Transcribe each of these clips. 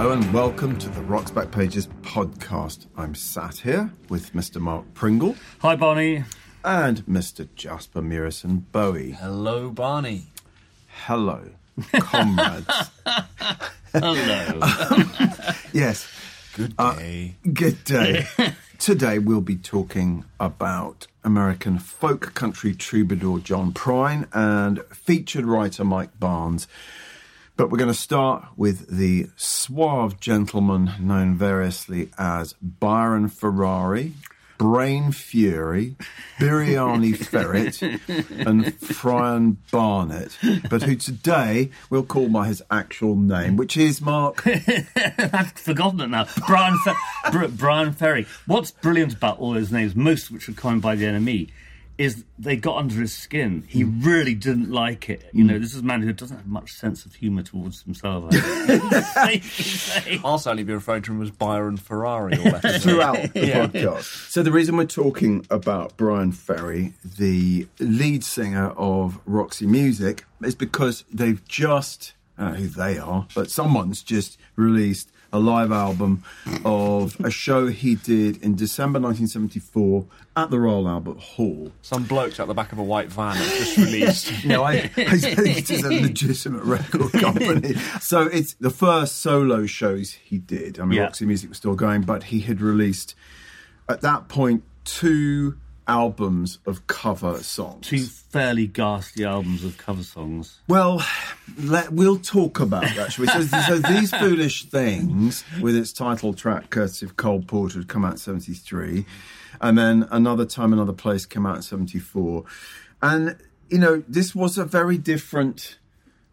Hello and welcome to the Rock's Back Pages podcast. I'm sat here with Mr. Mark Pringle Hi, Bonnie. and Mr. Jasper Murison Bowie. Hello, Barney. Hello, comrades. Hello. yes, Good uh, day. good day. Today we'll be talking about American folk country troubadour John Prine and featured writer Mike Barnes. But we're going to start with the suave gentleman known variously as Byron Ferrari, Brain Fury, Biryani Ferret, and Frian Barnett, but who today we'll call by his actual name, which is Mark. I've forgotten it now. Brian, Fe- Br- Bryan Ferry. What's brilliant about all those names, most of which are coined by the NME, is they got under his skin. He really didn't like it. You know, this is a man who doesn't have much sense of humour towards himself. I think. Safe to say. I'll certainly be referring to him as Byron Ferrari all that. throughout the podcast. So the reason we're talking about Bryan Ferry, the lead singer of Roxy Music, is because they've just uh, who they are, but someone's just released a live album of a show he did in December 1974 at the Royal Albert Hall. Some blokes at the back of a white van just released. No, I, I think it is a legitimate record company. So it's the first solo shows he did. I mean, Yeah. Roxy Music was still going, but he had released at that point two albums of cover songs. Two fairly ghastly albums of cover songs. Well, let, we'll talk about that. shall we? So, so these foolish things, with its title track, courtesy of Cole Porter, had come out in '73, and then another time, another place came out in '74, and you know this was a very different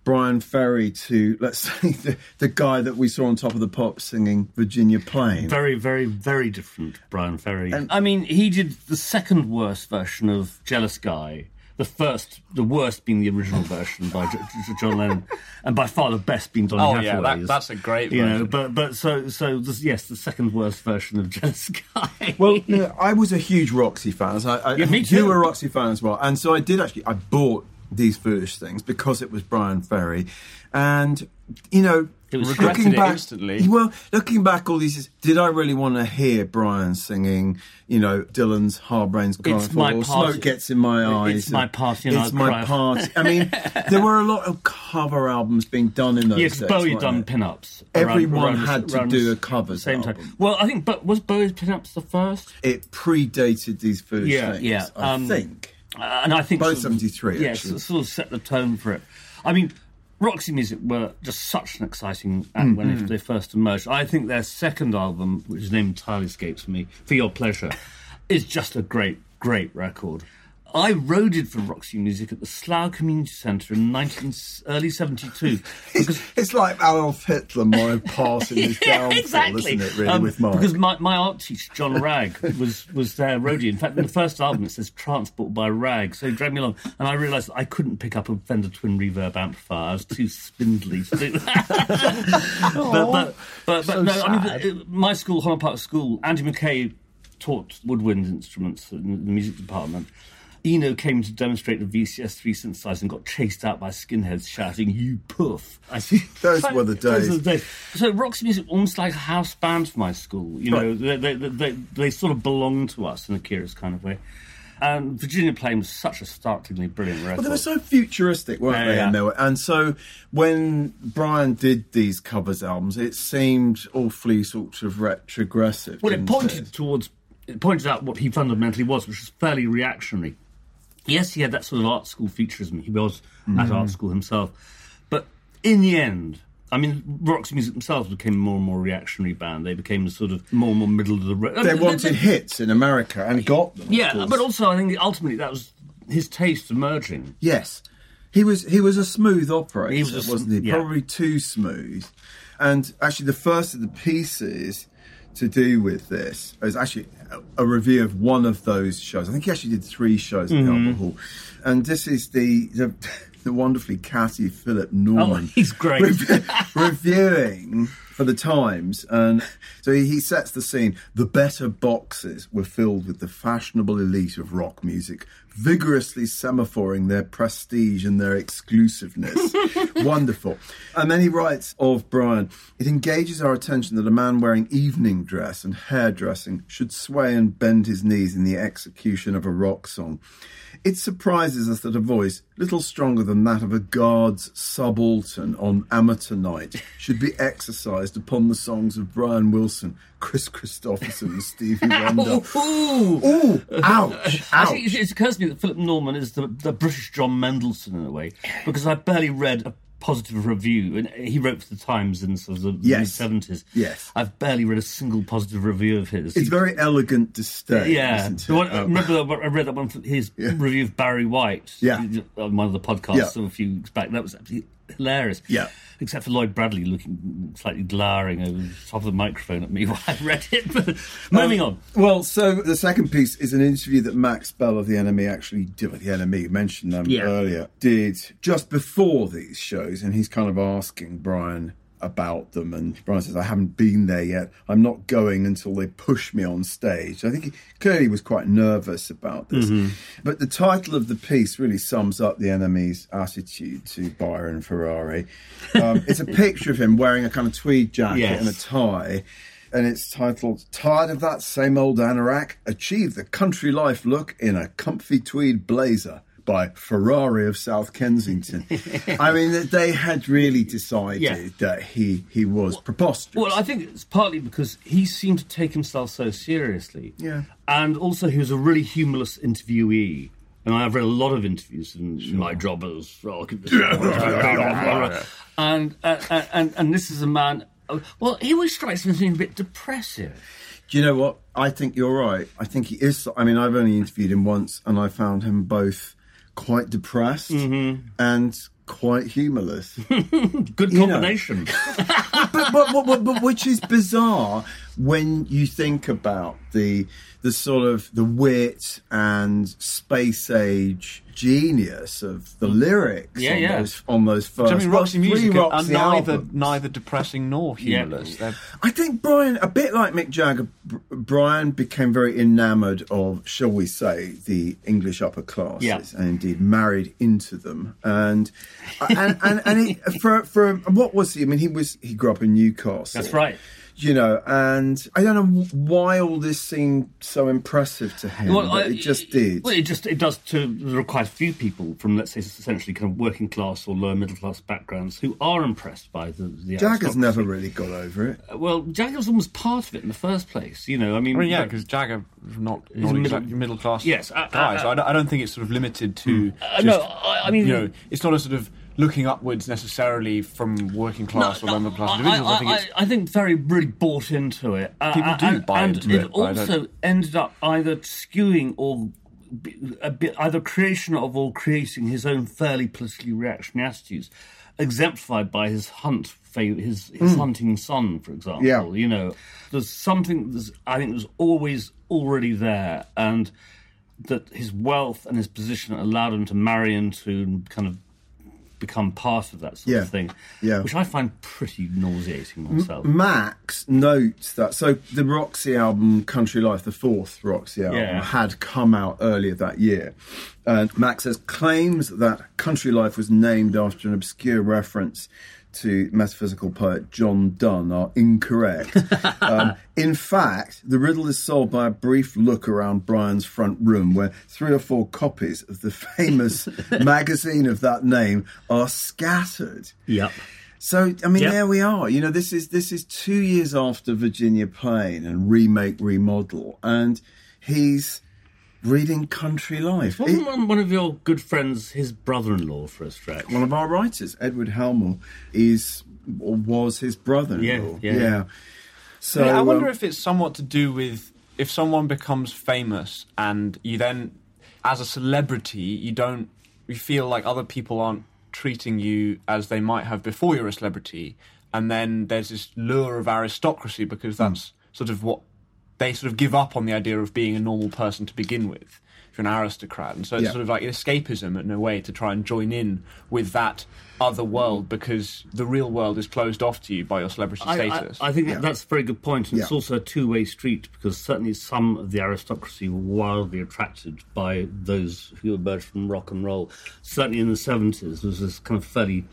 Bryan Ferry to let's say the, the guy that we saw on top of the pop singing Virginia Plain. Very, very, very different, Bryan Ferry. And I mean, he did the second worst version of Jealous Guy. The first, the worst being the original version by J- J- John Lennon, and by far the best being Donny Oh, Hathaway's. yeah, that- that's a great You know, but but so so this, yes, the second worst version of Jealous Guy. Well, no, I was a huge Roxy fan. So I, I, Yeah, me You were a Roxy fan as well, and so I did actually. I bought these foolish things because it was Bryan Ferry, and you know, It was Regretted looking back instantly. Well, looking back all these years, did I really want to hear Brian singing? You know, Dylan's "Hard Rain's a-Gonna Fall" my or party- "Smoke Gets in My Eyes." It's my party and It's my cry. party. I mean, there were a lot of cover albums being done in those yes, days. Bowie done pin-ups. Everyone around- had to around do a covers same album. time. Well, I think, but was Bowie's pin-ups the first? It predated these foolish Yeah, things. yeah, I um, think. Uh, and I think Both sort of- 73, Yes, sort of set the tone for it. I mean, Roxy Music were just such an exciting act when Mm-hmm. they, they first emerged. I think their second album, which is name entirely escapes me, For Your Pleasure, is just a great, great record. I roaded for Roxy Music at the Slough Community Centre in 19, early 72. Because It's like Adolf Hitler might have passed in his yeah, downfall, exactly. isn't it, really, Um, with Mark? Because my, my art teacher, John Ragg, was, was their roadie. In fact, in the first album, it says Transport by Rag. So he dragged me along. And I realised I couldn't pick up a Fender Twin Reverb amplifier. I was too spindly to do that. but, but, but, but no, I mean, my school, Holland Park School, Andy Mackay taught woodwind instruments in the music department. Eno came to demonstrate the VCS3 synthesizer and got chased out by skinheads shouting, You poof. I see. Those were the Those days. were the days. So Roxy Music almost like a house band for my school. You know, they, they, they, they, they sort of belong to us in a curious kind of way. And Virginia Plain was such a startlingly brilliant record. But they were so futuristic, weren't Yeah, they? yeah. And, they were, and so when Brian did these covers albums, it seemed awfully sort of retrogressive. Well, it pointed towards, it pointed out what he fundamentally was, which was fairly reactionary. Yes, he had that sort of art school featureism. He was at mm. art school himself. But in the end, I mean, Roxy Music themselves became more and more reactionary band. They became a sort of more and more middle of the road. They wanted hits in America and got them. Yeah, but also I think ultimately that was his taste emerging. Yes, he was. He was a smooth operator, He was wasn't he? yeah. Probably too smooth. And actually, the first of the pieces to do with this is actually a, a review of one of those shows. I think he actually did three shows at the Mm-hmm. Albert Hall, and this is the the, the wonderfully catty Philip Norman. Oh, he's great. rev- reviewing for the Times, and so he, he sets the scene. The better boxes were filled with the fashionable elite of rock music, vigorously semaphoring their prestige and their exclusiveness. Wonderful. And then he writes of Brian It engages our attention that a man wearing evening dress and hairdressing should sway and bend his knees in the execution of a rock song. It surprises us that a voice, little stronger than that of a guard's subaltern on amateur night, should be exercised upon the songs of Brian Wilson, Kris Kristofferson, and Stevie Wonder. Ooh. Ooh, ouch, ouch. Actually, it, occurs to me that Philip Norman is the, the British John Mendelsohn in a way, because I barely read a positive review, and he wrote for the Times in sort of the Yes. mid seventies. Yes. I've barely read a single positive review of his. It's very elegant to stay. yeah. isn't The it? one, Um, remember that I read that one his review of Barry White. Yeah. on one of the podcasts Yeah. a few weeks back. That was absolutely hilarious. Yeah. Except for Lloyd Bradley looking slightly glowering over the top of the microphone at me while I read it. But moving um, on. Well, so the second piece is an interview that Max Bell of the NME actually did. with The NME mentioned them Yeah. earlier did just before these shows, and he's kind of asking Brian about them, and Brian says, "I haven't been there yet. I'm not going until they push me on stage." I think he clearly was quite nervous about this. Mm-hmm. But the title of the piece really sums up the NME's attitude to Byron Ferrari. Um, it's a picture of him wearing a kind of tweed jacket Yes. and a tie and it's titled Tired of That Same Old Anorak? Achieve the country life look in a comfy tweed blazer by Ferrari of South Kensington. I mean, they had really decided Yeah. that he, he was preposterous. Well, I think it's partly because he seemed to take himself so seriously. Yeah. And also, he was a really humorless interviewee. And I've read a lot of interviews, and my job is and, uh, uh, and and this is a man. uh, Well, he always strikes me as being a bit depressive. Do you know what? I think you're right. I think he is. I mean, I've only interviewed him once, and I found him both quite depressed Mm-hmm. and quite humorless. Good combination. but, but, but, but which is bizarre when you think about the the sort of the wit and space age genius of the mm. lyrics Yeah, on, yeah. Those, on those first I mean, Roxy three Music are, are neither albums. neither depressing nor humorless. They're I think Brian, a bit like Mick Jagger, Brian became very enamoured of, shall we say, the English upper classes, Yeah. and indeed married into them. And and and, and he, for for what was he? I mean, he was he grew up in Newcastle. That's right. You know, and I don't know why all this seemed so impressive to him, but I- it just did. Well, it just it does to there are quite a few people from let's say essentially kind of working class or lower middle class backgrounds who are impressed by the the Jagger's never really got over it. Well, Jagger was almost part of it in the first place. You know, I mean, I mean, yeah, but- because Jagger not, a not middle- exactly middle class Yes, uh, guy. uh, so I don't, I don't think it's sort of limited to. Uh, just, no, I, I mean, you know, it's not a sort of looking upwards necessarily from working class or lower class I, individuals. I, I, think it's I, think very really bought into it. Uh, People do and, buy and into it. it, also ended up either skewing or a bit, either creation of or creating his own fairly politically reactionary attitudes, exemplified by his hunt. His his hunting son, for example. Yeah. you know, there's something that's, I think was always already there, and that his wealth and his position allowed him to marry into and kind of become part of that sort Yeah. of thing. Yeah. Which I find pretty nauseating myself. Max notes that so the Roxy album Country Life, the fourth Roxy album, Yeah. had come out earlier that year. And Max says claims that Country Life was named after an obscure reference to metaphysical poet John Donne are incorrect. um, in fact, the riddle is solved by a brief look around Brian's front room where three or four copies of the famous magazine of that name are scattered. Yep. So I mean, Yep. there we are. You know, this is this is two years after Virginia Plain and remake remodel, and he's reading Country Life. Wasn't It- one, one of your good friends his brother-in-law for a stretch? one of our writers, Edward Helmore, is or was his brother-in-law. Yeah, yeah. So I wonder um, if it's somewhat to do with if someone becomes famous and you then, as a celebrity, you don't, you feel like other people aren't treating you as they might have before you're a celebrity, and then there's this lure of aristocracy because Hmm. that's sort of what they sort of give up on the idea of being a normal person to begin with. If you're an aristocrat, and so it's Yeah. sort of like escapism in a way to try and join in with that other world because the real world is closed off to you by your celebrity I, I, status. I think that's a very good point, and it's also a two-way street because certainly some of the aristocracy were wildly attracted by those who emerged from rock and roll. Certainly in the seventies, there was this kind of fairly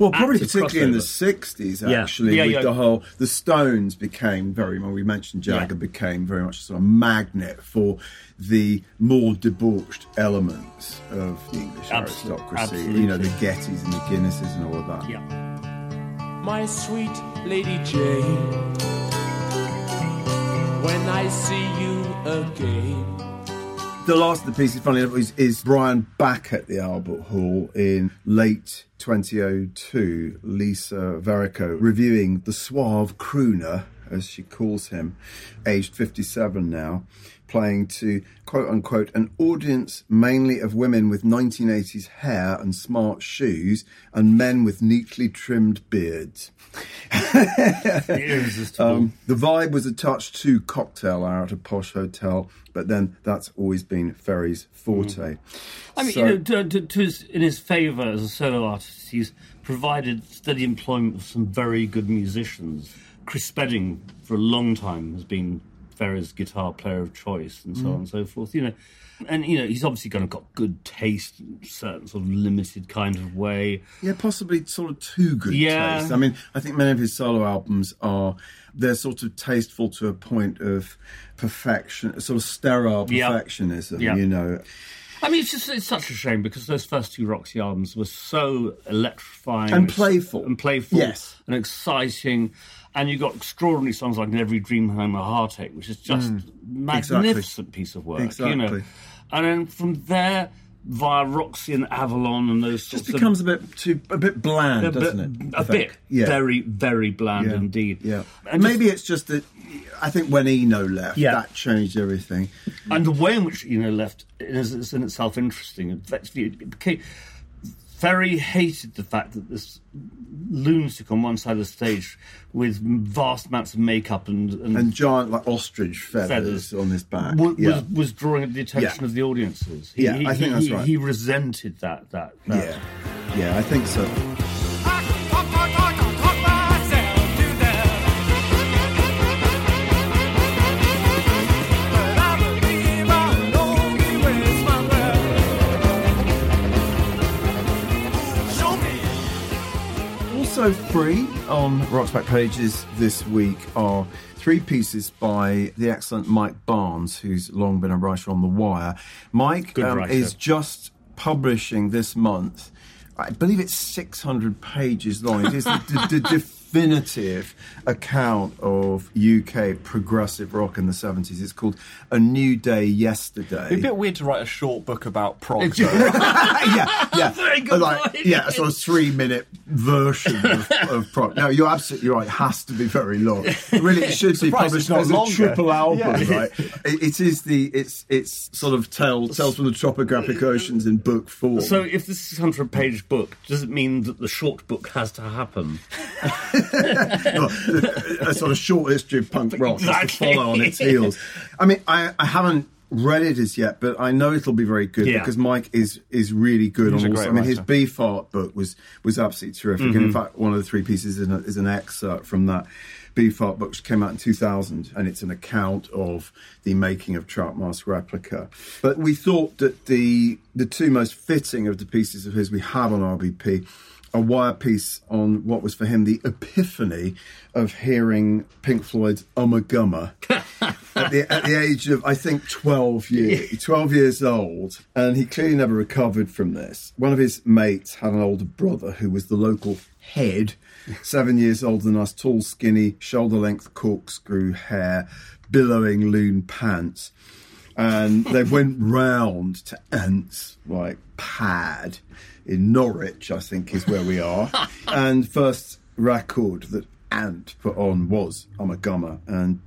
Well, probably active particularly in the '60s, actually, Yeah, with yeah. the whole the Stones became very well. We mentioned Jagger Yeah. became very much a sort of magnet for the more debauched elements of the English Absolute- aristocracy. You know, the. Gettys and the Guinnesses and all of that. yeah. my sweet Lady Jane. When I see you again. The last of the pieces, funny enough, is, is Brian back at the Albert Hall in late 2002. Lisa Verrico reviewing the suave crooner, as she calls him, aged 57 now, playing to quote unquote an audience mainly of women with 1980s hair and smart shoes and men with neatly trimmed beards. Irresistible. Um, the vibe was a touch too cocktail hour at a posh hotel, but then that's always been Ferry's forte. I mean, So- you know, to, to, to his, in his favour as a solo artist, he's provided steady employment for some very good musicians. Chris Spedding, for a long time, has been Ferry's guitar player of choice, and so Mm. on and so forth. You know, and you know, he's obviously kind of got good taste, in a certain sort of limited kind of way. Yeah, possibly sort of too good Yeah. taste. I mean, I think many of his solo albums are they're sort of tasteful to a point of perfection, sort of sterile perfectionism. Yeah. You know, I mean, it's just it's such a shame because those first two Roxy albums were so electrifying And playful. and playful, Yes. and exciting. And you've got extraordinary songs like In "Every Dream Home a Heartache," which is just magnificent piece of work. You know, Mm. And then from there via Roxy and Avalon and those just sorts becomes a bit too a bit bland, of, doesn't a it? bit, I a bit, Yeah. very very bland Yeah. indeed. Yeah, and just- maybe it's just that. I think when Eno left, Yeah. that changed everything. and the way in which Eno left is, is in itself interesting. It became, Ferry hated the fact that this lunatic on one side of the stage with vast amounts of makeup and, and, And giant like ostrich feathers, Feathers. on his back. wa- yeah. was, was drawing the attention Yeah. of the audiences. He, Yeah, he, I think he, that's right. He resented that. That. that. yeah, yeah, I think so. Also free on Rock's Back Pages this week are three pieces by the excellent Mike Barnes, who's long been a writer on The Wire. Mike um, is just publishing this month. I believe it's 600 pages long. It is the, the, the definitive account of UK progressive rock in the 70s. It's called A New Day Yesterday. It'd be a bit weird to write a short book about prog. though. yeah, yeah. Very good like. Yeah, a sort of three minute version of, of prog. No, you're absolutely right. It has to be very long. Really, it should be published it's not as a triple album, Yeah. right? It, it is the it's it's sort of tales tales from the topographic oceans in book form. So, if this is a hundred page book, does it mean that the short book has to happen? a sort of short history of punk rock just to follow on its heels. I mean, I, I haven't read it as yet, but I know it'll be very good Yeah. because Mike is is really good He's a on. great Also, I mean, his writer. Beefheart book was was absolutely terrific, and in mm-hmm. fact, one of the three pieces is an, is an excerpt from that. Beefheart book which came out in 2000 and it's an account of the making of Trout Mask Replica. But we thought that the the two most fitting of the pieces of his we have on RBP a wire piece on what was for him the epiphany of hearing Pink Floyd's Ummagumma at the at the age of I think twelve years twelve years old, and he clearly never recovered from this. One of his mates had an older brother who was the local head, seven years older than us, tall, skinny, shoulder length corkscrew hair, billowing loon pants. And they went round to Ants like Pad in Norwich, I think is where we are. and first record that Ant put on was Ummagumma, and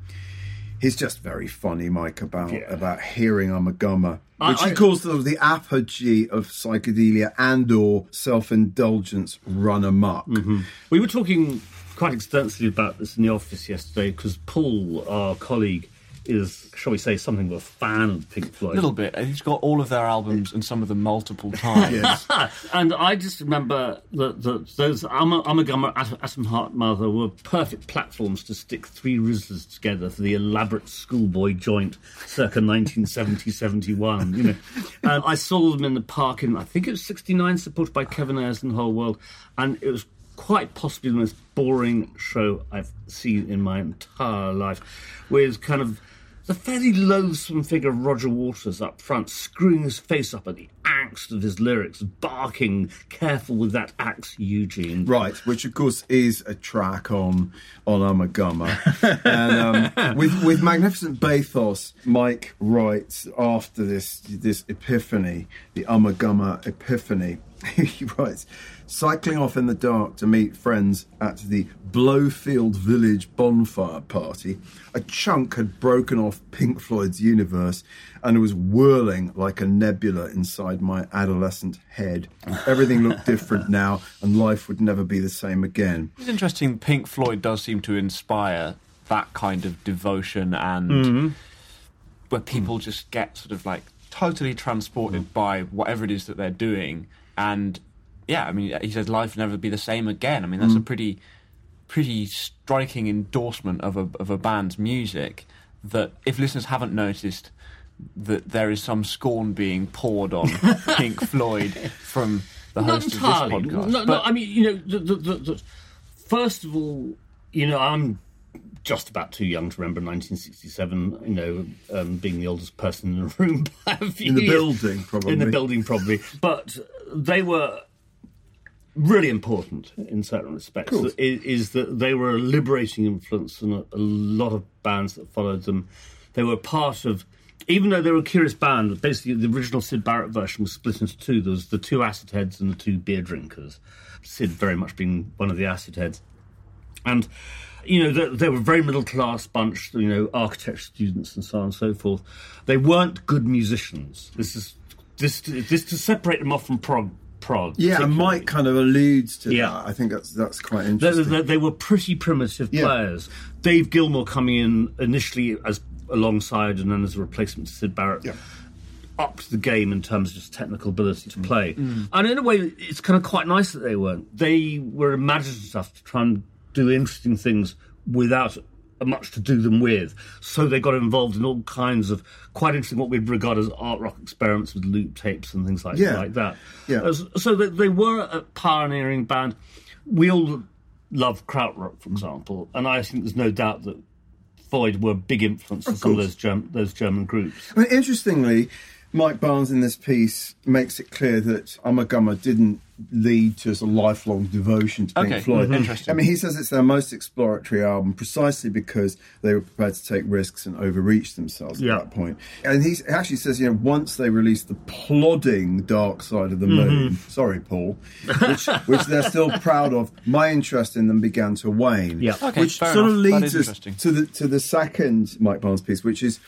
he's just very funny, Mike, about Yeah. about hearing I'm a I- Which he I- calls sort of the apogee of psychedelia and or self-indulgence run amok. Mm-hmm. We were talking quite extensively about this in the office yesterday because Paul, our colleague, is, shall we say, something of a fan of Pink Floyd. A little bit. He's got all of their albums and some of them multiple times. Yes. and I just remember that, that those Ama- Amagama At- Atom Heart Mother were perfect platforms to stick three Rizzlers together for the elaborate schoolboy joint circa 1970-71, you know. And I saw them in the park in, I think it was 69, supported by Kevin Ayers and the whole world, and it was quite possibly the most boring show I've seen in my entire life, with kind of the fairly loathsome figure of Roger Waters up front, screwing his face up at the angst of his lyrics, barking, careful with that axe, Eugene. Right, which of course is a track on on Ummagumma, and um, with with magnificent bathos, Mike writes after this this epiphany, the Ummagumma epiphany. He writes, cycling off in the dark to meet friends at the Blofield Village bonfire party, a chunk had broken off Pink Floyd's universe and it was whirling like a nebula inside my adolescent head. Everything looked different now, and life would never be the same again. It's interesting. Pink Floyd does seem to inspire that kind of devotion and mm-hmm. where people just get sort of like totally transported by whatever it is that they're doing. And yeah, I mean, he says life will never be the same again. I mean, that's a pretty, pretty striking endorsement of a of a band's music. That if listeners haven't noticed that there is some scorn being poured on Pink Floyd from the Not host entirely. of this podcast, No, no, I mean, you know, the, the, the, the, first of all, you know, I'm just about too young to remember 1967, you know, um, being the oldest person in the room by a few In the years. building, probably. In the building, probably. But they were really important in certain respects. Is, is that they were a liberating influence on a, a lot of bands that followed them. They were part of, even though they were a curious band, basically the original Syd Barrett version was split into two. There was the two acid heads and the two beer drinkers. Syd very much being one of the acid heads. And, you know, they, they were a very middle class bunch, you know, architecture students and so on and so forth. They weren't good musicians. This is this this to separate them off from prog. Prog Yeah, and. Mike kind of alludes to Yeah. that. I think that's that's quite interesting. they, they were pretty primitive Yeah. players. Dave Gilmour coming in initially as alongside and then as a replacement to Syd Barrett. Yeah. Upped the game in terms of just technical ability to mm. play, mm. and in a way, it's kind of quite nice that they weren't. They were imaginative enough to try and do interesting things without much to do them with. So they got involved in all kinds of quite interesting, what we'd regard as art rock experiments with loop tapes and things like, Yeah. like that. Yeah. Uh, so they, they were a pioneering band. We all love krautrock, for example, and I think there's no doubt that Floyd were a big influence on some of those Germ- those German groups. I mean, interestingly, Mike Barnes in this piece makes it clear that Ummagumma didn't lead to a lifelong devotion to Pink Okay, Floyd. mhm. interesting. I mean, he says it's their most exploratory album precisely because they were prepared to take risks and overreach themselves Yeah. at that point. And he actually says, you know, once they released the plodding Dark Side of the Moon, sorry, Paul, which, which they're still proud of, my interest in them began to wane. Yeah. Okay, which fair sort of enough. That leads us to the to the second Mike Barnes piece, which is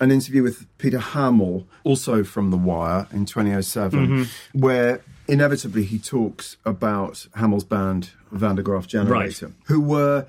an interview with Peter Hammill, also from The Wire in 2007, Mm-hmm. where inevitably he talks about Hammill's band Van der Graaf Generator, who were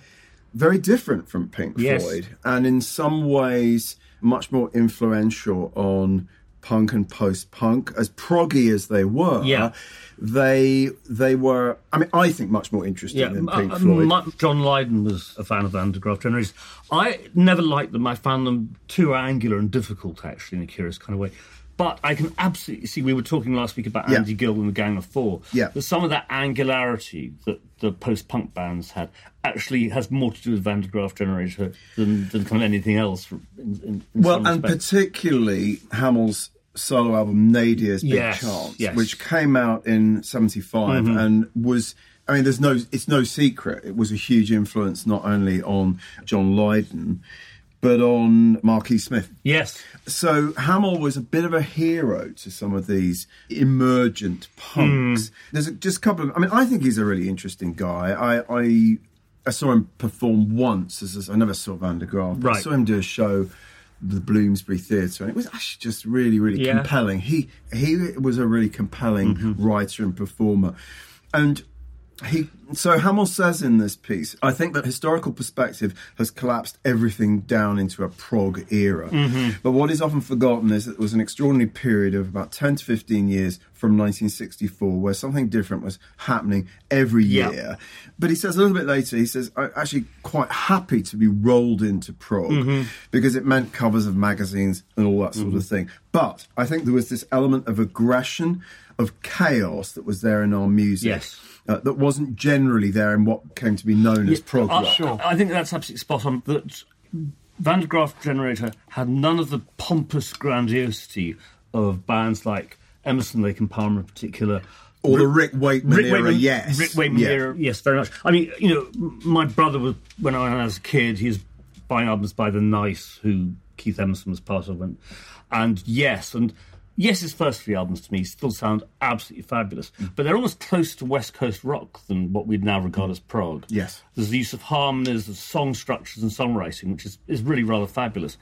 very different from Pink Yes. Floyd, and in some ways much more influential on punk and post-punk, as proggy as they were. Yeah. They they were. I mean, I think much more interesting Yeah, than Pink uh, Floyd. John Lydon was a fan of the Underground Generation. I never liked them. I found them too angular and difficult, actually, in a curious kind of way. But I can absolutely see. We were talking last week about Yeah. Andy Gill and the Gang of Four. Yeah. There's some of that angularity that the post-punk bands had actually has more to do with Van der Graaf Generator than, than kind of anything else. In, in, in Well, and respects. particularly Hammill's solo album Nadia's Big Yes, Chance, yes. which came out in '75 Mm-hmm. and was. I mean, there's no. It's no secret. It was a huge influence not only on John Lydon, but on Marquis Smith. yes, So Hammill was a bit of a hero to some of these emergent punks. Hmm. There's a, just a couple of. I mean, I think he's a really interesting guy. I I, I saw him perform once. As a, I never saw Van der Graaf. but I saw him do a show, the Bloomsbury Theatre, and it was actually just really really Yeah. compelling. He he was a really compelling Mm-hmm. writer and performer, and He so Hammill says in this piece, I think that historical perspective has collapsed everything down into a prog era. Mm-hmm. But what is often forgotten is that it was an extraordinary period of about 10 to 15 years from 1964 where something different was happening every Yeah. year. But he says a little bit later, he says, I'm actually quite happy to be rolled into prog mm-hmm. because it meant covers of magazines and all that sort of mm-hmm. thing. But I think there was this element of aggression, of chaos that was there in our music Yes. uh, that wasn't generally there in what came to be known as prog I- rock. I, think that's absolutely spot on. That Van der Graaf generator had none of the pompous grandiosity of bands like Emerson, Lake and Palmer in particular. Or the Rick Wakeman Rick era, Wakeman, yes. Rick Wakeman Yeah. era, yes, very much. I mean, you know, my brother was when I was a kid. He was buying albums by the Nice, who Keith Emerson was part of, and and yes, and yes, his first three albums to me still sound absolutely fabulous, Mm. but they're almost closer to West Coast rock than what we'd now regard as prog. Yes. there's the use of harmonies, of song structures, and songwriting, which is is really rather fabulous.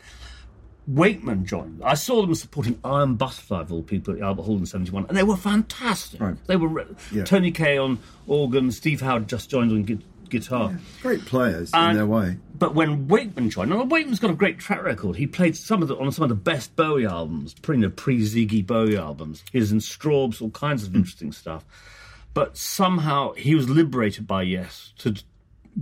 Wakeman joined. I saw them supporting Iron Butterfly of all people at the Albert Hall in '71, and they were fantastic. Right. They were re- Yeah. Tony Kaye on organ, Steve Howard just joined on gu- guitar. Great players in their way. But when Wakeman joined, now Wakeman's got a great track record. He played some of the on some of the best Bowie albums, pre you know, pre Ziggy Bowie albums. He was in Strawbs, all kinds Hmm. of interesting stuff. But somehow he was liberated by Yes to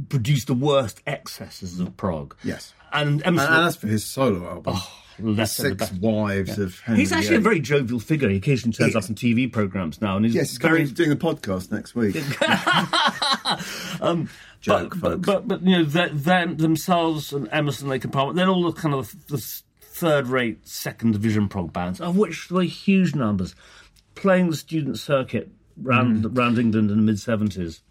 produce the worst excesses of prog. Yes. and And, and as for his solo album, less the Six best. Wives of Henry He's actually a very jovial figure. He occasionally turns He up in TV programs now, and he's Yes, he's very doing the podcast next week. Joke, but, folks. But, but, you know, they, them themselves and Emerson, Lake and Palmer, they're all the kind of the third-rate, second division prog bands, of which there were huge numbers, playing the student circuit round, Mm. round England in the mid seventies.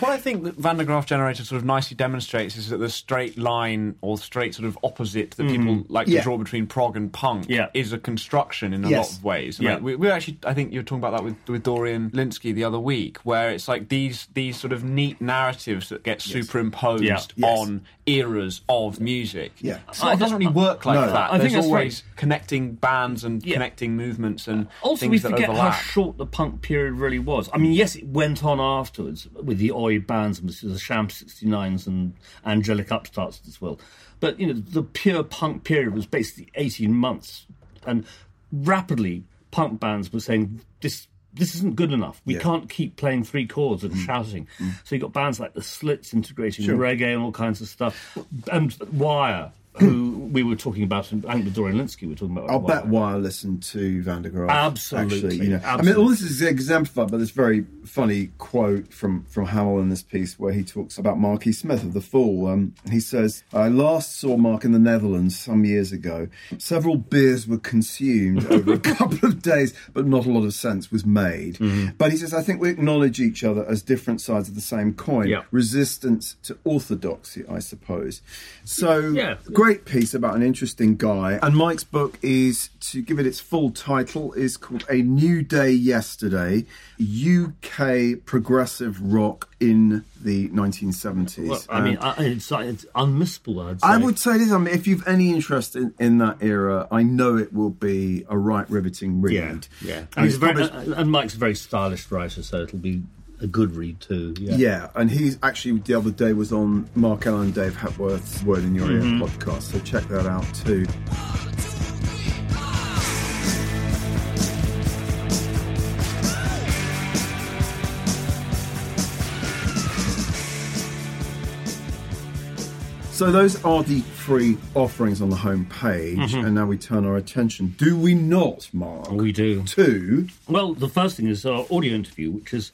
What I think that Van der Graaf generator sort of nicely demonstrates is that the straight line or straight sort of opposite that people mm. like Yeah. to draw between prog and punk Yeah. is a construction in a Yes. lot of ways. Yeah. Like, we, we actually, I think you were talking about that with, with Dorian Lynskey the other week, where it's like these these sort of neat narratives that get superimposed Yeah. Yes. on eras of music. Yeah. So it doesn't really work like No. that. I There's that's always connecting bands and connecting movements and Also, things we that forget overlap. how short the punk period really was. I mean, yes, it went on afterwards with the Oi bands and the Sham 69s and Angelic Upstarts as well. But, you know, the pure punk period was basically 18 months. And rapidly, punk bands were saying, this. This isn't good enough. We Yeah. can't keep playing three chords and mm. shouting. Mm. So you got bands like the Slits integrating reggae and all kinds of stuff, and Wire, who we were talking about, and I think with Dorian Lynskey we were talking about. I'll bet why I listened to Van der Graaf. Absolutely, Actually, you know. I mean, all this is exemplified by this very funny quote from, from Howell in this piece where he talks about Marky E. Smith of The Fall. Um, he says, I last saw Mark in the Netherlands some years ago. Several beers were consumed over a couple of days, but not a lot of sense was made. Mm-hmm. But he says, I think we acknowledge each other as different sides of the same coin. Yeah. Resistance to orthodoxy, I suppose. So, Yeah. Great piece about an interesting guy. And Mike's book is, to give it its full title, is called A New Day Yesterday UK Progressive Rock in the 1970s. Well, I mean, I, it's, it's unmissable. I would say this. I mean, if you've any interest in, in that era, I know it will be a right riveting read. yeah, yeah. And And, very, and Mike's a very stylish writer, so it'll be a good read too. Yeah. Yeah, and he's actually the other day was on Mark Ellen and Dave Hepworth's Word in Your Mm-hmm. Ear podcast, so check that out too. So those are the three offerings on the home page, Mm-hmm. and now we turn our attention, do we not, Mark? we do. To Well, the first thing is our audio interview, which is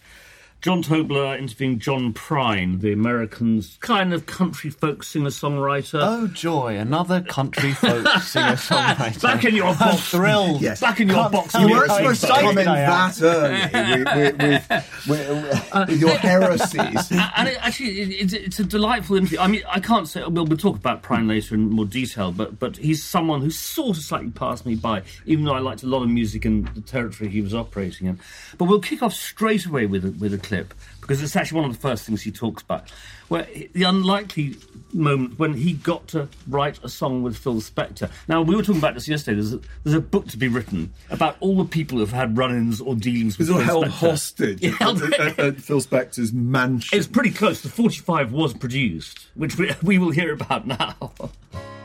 John Tobler interviewing John Prine, the American's kind of country folk singer songwriter. Oh joy! Another country folk singer songwriter. Back in your box. thrilled. Yes. Back in your Can't box. you you weren't supposed to excited comment I am. that early with, with, with, with, with your heresies. and it, actually, it, it's, it's a delightful interview. I mean, I can't say we'll, we'll talk about Prine later in more detail, but but he's someone who sort of slightly passed me by, even though I liked a lot of music in the territory he was operating in. But we'll kick off straight away with a, with a clip because it's actually one of the first things he talks about. Where the unlikely moment when he got to write a song with Phil Spector. Now we were talking about this yesterday. There's a, there's a book to be written about all the people who've had run-ins or dealings with Phil held Spector. hostage Yeah, held- at, at- at Phil Spector's mansion. It's pretty close. The 45 was produced, which we, we will hear about now.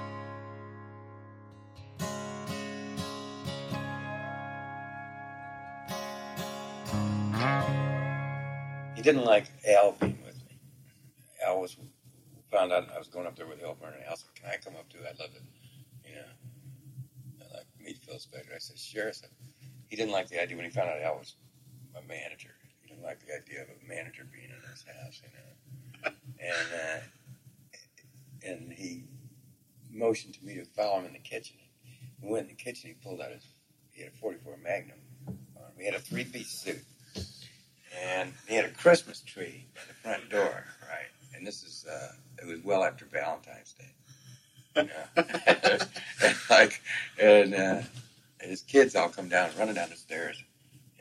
He didn't like Al being with me. Al was found out I was going up there with Hilburn, and Al said, "Can I come up too? I'd love to, you know, I'd like meet Phil Spector." I said, "Sure." I said, he didn't like the idea when he found out Al was my manager. He didn't like the idea of a manager being in his house, you know. And uh, and he motioned to me to follow him in the kitchen. We went in the kitchen. He pulled out his he had a 44 Magnum. He had a three-piece suit and he had a Christmas tree at the front door, right? And this is uh, it was well after Valentine's Day, you know? and like, and uh, his kids all come down, running down the stairs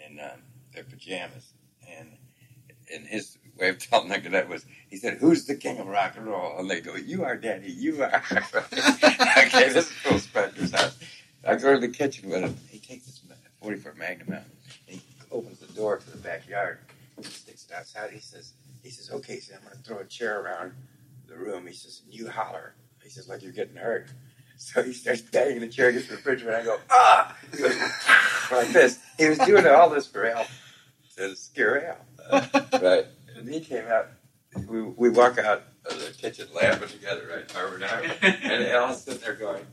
in um, their pajamas, and and his way of telling them that was, he said, "Who's the king of rock and roll?" And they go, "You are, Daddy. You are." okay, this is Phil Spector's house. I go to the kitchen with him. He takes this 44 Magnum out. And he opens the door to the backyard. He sticks it outside. He says, "He says, okay, so I'm going to throw a chair around the room." He says, "And you holler." He says, "Like you're getting hurt." So he starts banging the chair against the refrigerator. And I go, "Ah!" He goes like this. He was doing all this for Al to scare Al, right? And he came out. We, we walk out of the kitchen laughing together, right, arm in arm. And Al's sitting there going,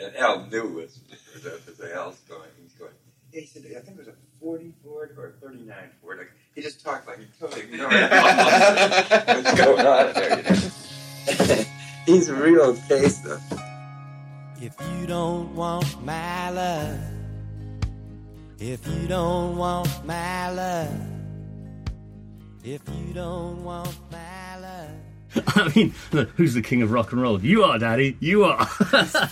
and Al knew us because Al's going. He's going. Yeah, he said, I think it was a 40 Ford or 39 Ford. Like, he just talked like he totally ignored what's going on there. You know? He's a real case, though. If you don't want my love, if you don't want my love, if you don't want my love. I mean, who's the king of rock and roll? You are, Daddy. You are.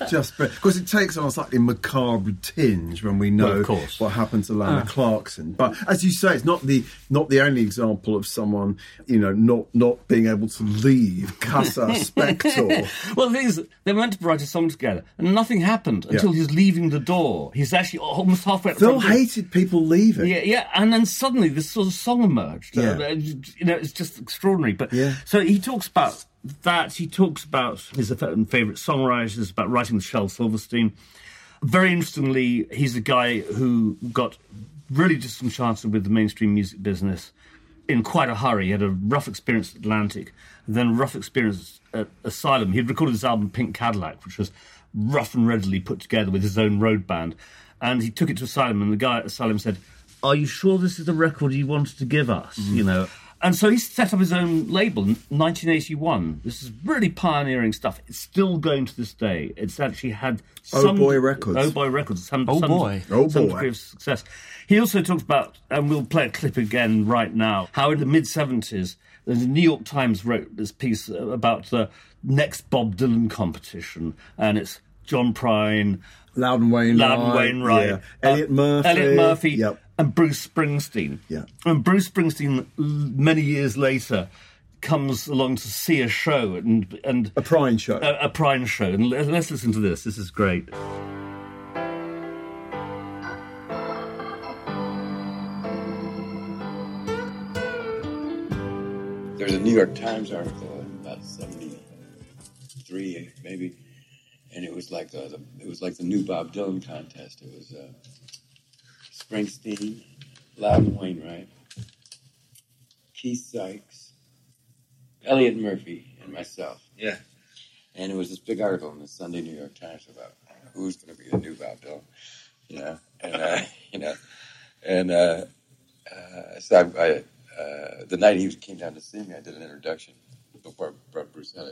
just because it takes on a slightly macabre tinge when we know Well, of course. what happened to Lana Clarkson. But as you say, it's not the not the only example of someone you know not not being able to leave Casa Spector. well, the thing is, they were meant to write a song together, and nothing happened until he's leaving the door. He's actually almost halfway. At the Phil hated people leaving. Yeah, yeah, and then suddenly this sort of song emerged. Yeah. Uh, you know, it's just extraordinary. But Yeah. so he talks about that. He talks about his favourite songwriters, about writing with Shel Silverstein. Very interestingly, he's a guy who got really disenchanted with the mainstream music business in quite a hurry. He had a rough experience at Atlantic, then a rough experience at Asylum. He'd recorded his album Pink Cadillac, which was rough and readily put together with his own road band. And he took it to Asylum, and the guy at Asylum said, Are you sure this is the record you wanted to give us? Mm-hmm. You know. And so he set up his own label in 1981. This is really pioneering stuff. It's still going to this day. It's actually had some, Oh some Boy Records. Oh boy records. Some, Oh some- boy. Oh some boy. degree of success. He also talks about, and we'll play a clip again right now, how in the mid 70s, the New York Times wrote this piece about the next Bob Dylan competition, and it's John Prine, Loudon Wainwright, Loudon Wainwright, yeah. Elliott Murphy, Elliott Murphy, Yep. And Bruce Springsteen. Yeah. And Bruce Springsteen, many years later, comes along to see a show and and A Prine show. a, a Prine show. And let- let's listen to this. This is great. There's a New York Times article in about '73, maybe, and it was like the, the it was like the new Bob Dylan contest. It was uh, Springsteen, Loudon Wainwright, Keith Sykes, Elliott Murphy, and myself. Yeah. And it was this big article in the Sunday New York Times about who's going to be the new Bob Dylan, you know, and uh, you know, and uh, uh, so I, I uh, the night he came down to see me, I did an introduction before Bruce had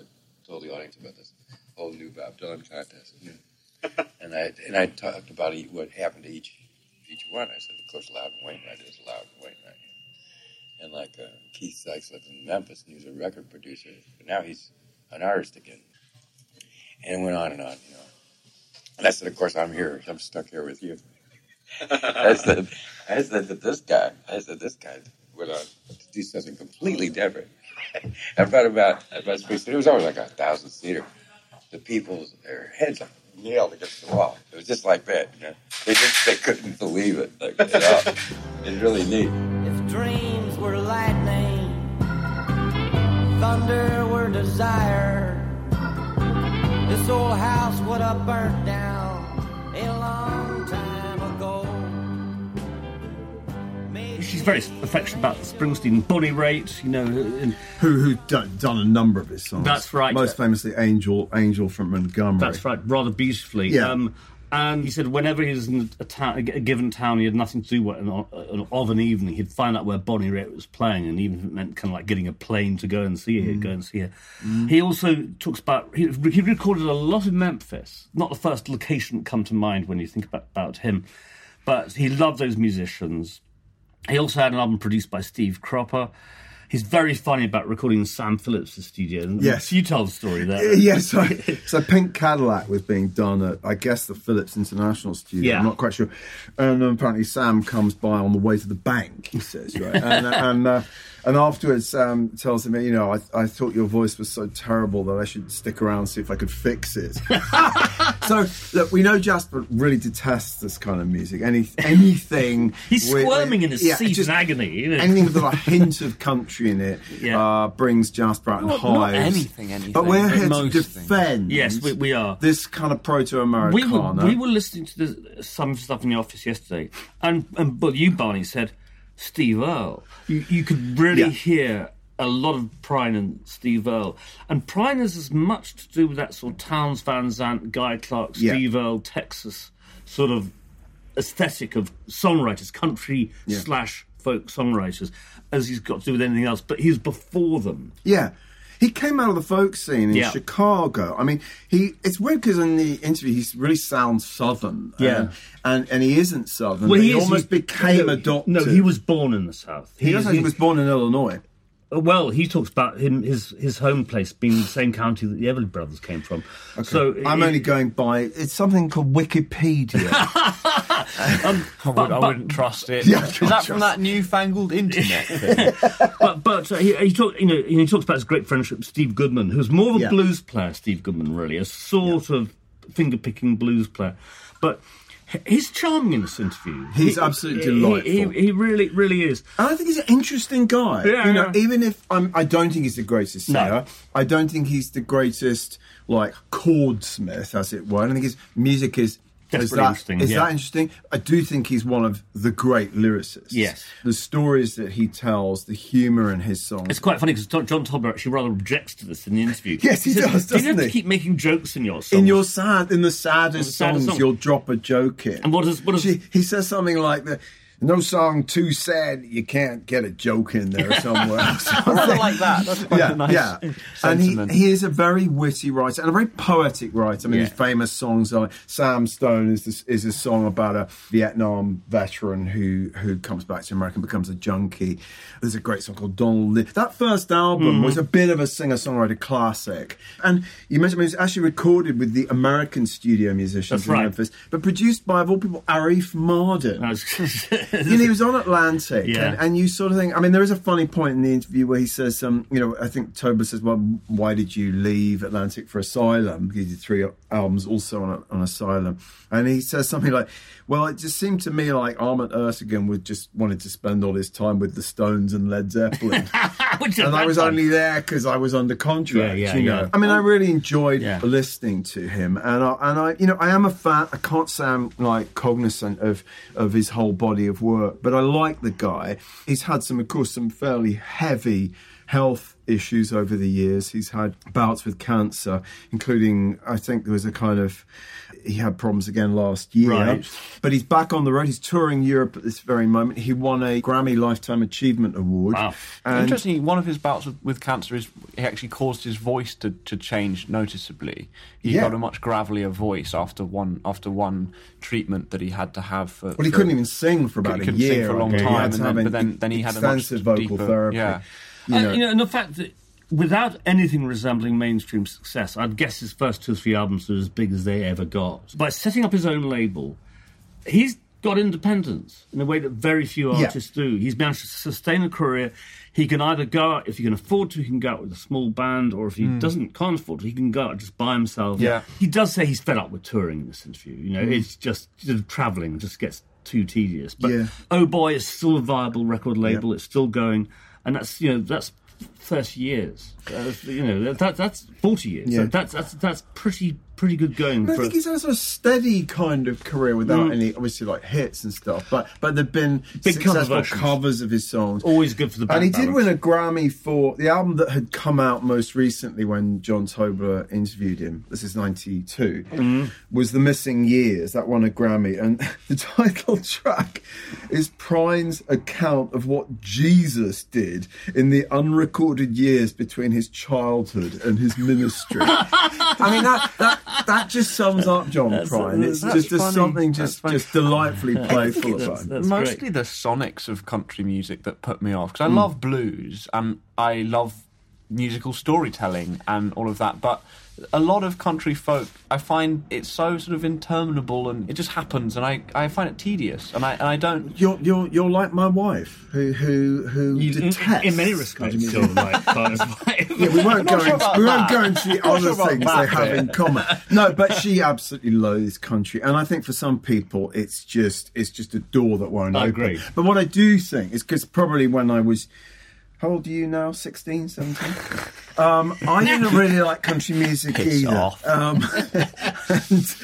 told the audience about this whole new Bob Dylan contest, yeah. and I and I talked about what happened to each each one. I said, of course, Loudon Wainwright is Loudon Wainwright, and like uh, Keith Sykes lived in Memphis, and he was a record producer, but now he's an artist again, and it went on and on, you know. And I said, of course, I'm here. I'm stuck here with you. I said, I said that this guy, I said this guy with a to do something completely different. I thought about about Springsteen. It was always like a thousand seater. The people, their heads nailed against the wall. It was just like that. You know? They just they couldn't believe it. Like, you know? It's really neat. If dreams were lightning, thunder were desire, this old house would have burnt down She's very affectionate about Springsteen, Bonnie Raitt, you know, and Who who done, done a number of his songs. That's right. Most famously, Angel Angel from Montgomery. That's right, rather beautifully. Yeah. Um, and he said whenever he was in a, town, a given town, he had nothing to do with an, an, of an evening. He'd find out where Bonnie Raitt was playing, and even if it meant kind of like getting a plane to go and see her, he'd go and see her. He also talks about he, he recorded a lot in Memphis. Not the first location that come to mind when you think about, about him, but he loved those musicians. He also had an album produced by Steve Cropper. He's very funny about recording in Sam Phillips' studio. Yes. you tell the story there. Yes, so, so Pink Cadillac was being done at, I guess, the Phillips International Studio. Yeah. I'm not quite sure. And apparently, Sam comes by on the way to the bank. He says, right, and and uh, and afterwards, Sam tells him, you know, I, I thought your voice was so terrible that I should stick around and see if I could fix it. so look, we know Jasper really detests this kind of music. Any anything He's with- squirming in his yeah, seat in agony. Anything with a hint of country in it Yeah. uh, brings Jasper out in Not- not anything, anything, But we're here to most things. defend. Yes, we- we are. This kind of proto we were, we were listening to the, some stuff in the office yesterday, and and but you, Barney, said Steve Earle. You, you could really Yeah. hear a lot of Prine and Steve Earle, and Prine has as much to do with that sort of Townes Van Zandt, Guy Clark, Yeah. Steve Earle, Texas sort of aesthetic of songwriters, country Yeah. slash folk songwriters, as he's got to do with anything else. But he's before them. Yeah. He came out of the folk scene in Yeah. Chicago. I mean, he it's weird because in the interview he really sounds southern. Yeah. And, and, and he isn't southern. Well, he, he, is- almost he- became no, adopted. No, he was born in the south. He, also, he was born in Illinois. Uh, Well, he talks about him his his home place being the same county that the Everly brothers came from. So I'm it- only going by it's something called Wikipedia. um, I, would, but, I but, wouldn't trust it. Yeah, Is that from that newfangled internet thing? but, but uh, he, he talk, you know he talks about his great friendship with Steve Goodman, who's more of a Yeah. blues player. Steve Goodman, really, a sort of finger picking blues player, but. He's charming in this interview. He's He- absolutely he- delightful. He, he really, really is. And I think he's an interesting guy. Yeah, you know, yeah. even if I'm, I don't think he's the greatest No. singer, I don't think he's the greatest like chordsmith, as it were. I think his music is. Is that, interesting, is yeah. that interesting? I do think he's one of the great lyricists. Yes. The stories that he tells, the humour in his songs. It's quite funny because John Tobler actually rather objects to this in the interview. Yes, he says, Doesn't Do you have doesn't to keep making jokes in your songs? in your sad, in the saddest the saddest songs, song. you'll drop a joke in. And what does- what does- he, he says something like the no song too sad you can't get a joke in there somewhere. I rather like that. That's quite yeah, a nice yeah. And he, he is a very witty writer and a very poetic writer. I mean, Yeah. his famous songs are Sam Stone is this, is a song about a Vietnam veteran who who comes back to America and becomes a junkie. There's a great song called Donald Lee. That first album Mm-hmm. was a bit of a singer-songwriter classic. And you mentioned it was actually recorded with the American studio musicians That's in right. Memphis, but produced by, of all people, Arif Mardin you know, he was on Atlantic, Yeah. and, and you sort of think. I mean, there is a funny point in the interview where he says, um, you know, I think Tobler says, "Well, why did you leave Atlantic for Asylum?" He did three albums also on, on Asylum, and he says something like, "Well, it just seemed to me like Ahmet Ertegun would just wanted to spend all his time with the Stones and Led Zeppelin." And I was only there because I was under contract. Yeah, yeah, you know? yeah. I mean, I really enjoyed listening to him, and I, and I, you know, I am a fan. I can't say I'm like cognizant of of his whole body of work, but I like the guy. He's had some, of course, some fairly heavy health issues over the years. He's had bouts with cancer, including I think there was a kind of he had problems again last year. Right. But he's back on the road. He's touring Europe at this very moment. He won a Grammy Lifetime Achievement Award. Wow. And Interestingly, one of his bouts with, with cancer is he actually caused his voice to, to change noticeably. He Yeah. got a much gravelier voice after one after one treatment that he had to have for. Well, he for- couldn't even sing for about He a couldn't sing year. for a long He time, and then- but then- then he had a much extensive vocal deeper- therapy. yeah. You Uh, know, you know, and the fact that without anything resembling mainstream success, I'd guess his first two or three albums were as big as they ever got. By setting up his own label, he's got independence in a way that very few Yeah. artists do. He's managed to sustain a career. He can either go out if he can afford to, he can go out with a small band, or if he doesn't can't afford to, he can go out just by himself. Yeah. he does say he's fed up with touring in this interview. You know, Mm. it's just of traveling just gets too tedious. But Yeah. Oh Boy is still a viable record label. It's still going, and that's you know that's thirty years. Uh, you know that that's forty years. Yeah. So that's that's that's pretty pretty good going. I think he's had a sort of steady kind of career Mm. without any, obviously, like hits and stuff. But but there've been Big successful covers of his songs. always good for the. Band. And he bank did win a Grammy for the album that had come out most recently when John Tobler interviewed him. This is 92. Mm-hmm. Was The Missing Years. That won a Grammy. And the title track is Prine's account of what Jesus did in the unrecorded years between his childhood and his ministry. I mean, that, that, that just sums up John Prine. It's that's just there's something just, just delightfully playful about That's- it. that's mostly great. the sonics of country music that put me off because. I hmm. love blues and I love musical storytelling and all of that, but a lot of country folk I find it's so sort of interminable and it just happens and I, I find it tedious and I and I don't You're you're you're like my wife, who who who You- in, detests in many country respects, music. like Barnes wife. Yeah, we won't go. not sure into, about we won't go into the other sure things they have bit. in common. No, but she absolutely loathes country, and I think for some people, it's just it's just a door that won't I open. agree. But what I do think is because probably when I was. How old are you now? 16, 17? Um, I didn't really like country music Piss either. Um, and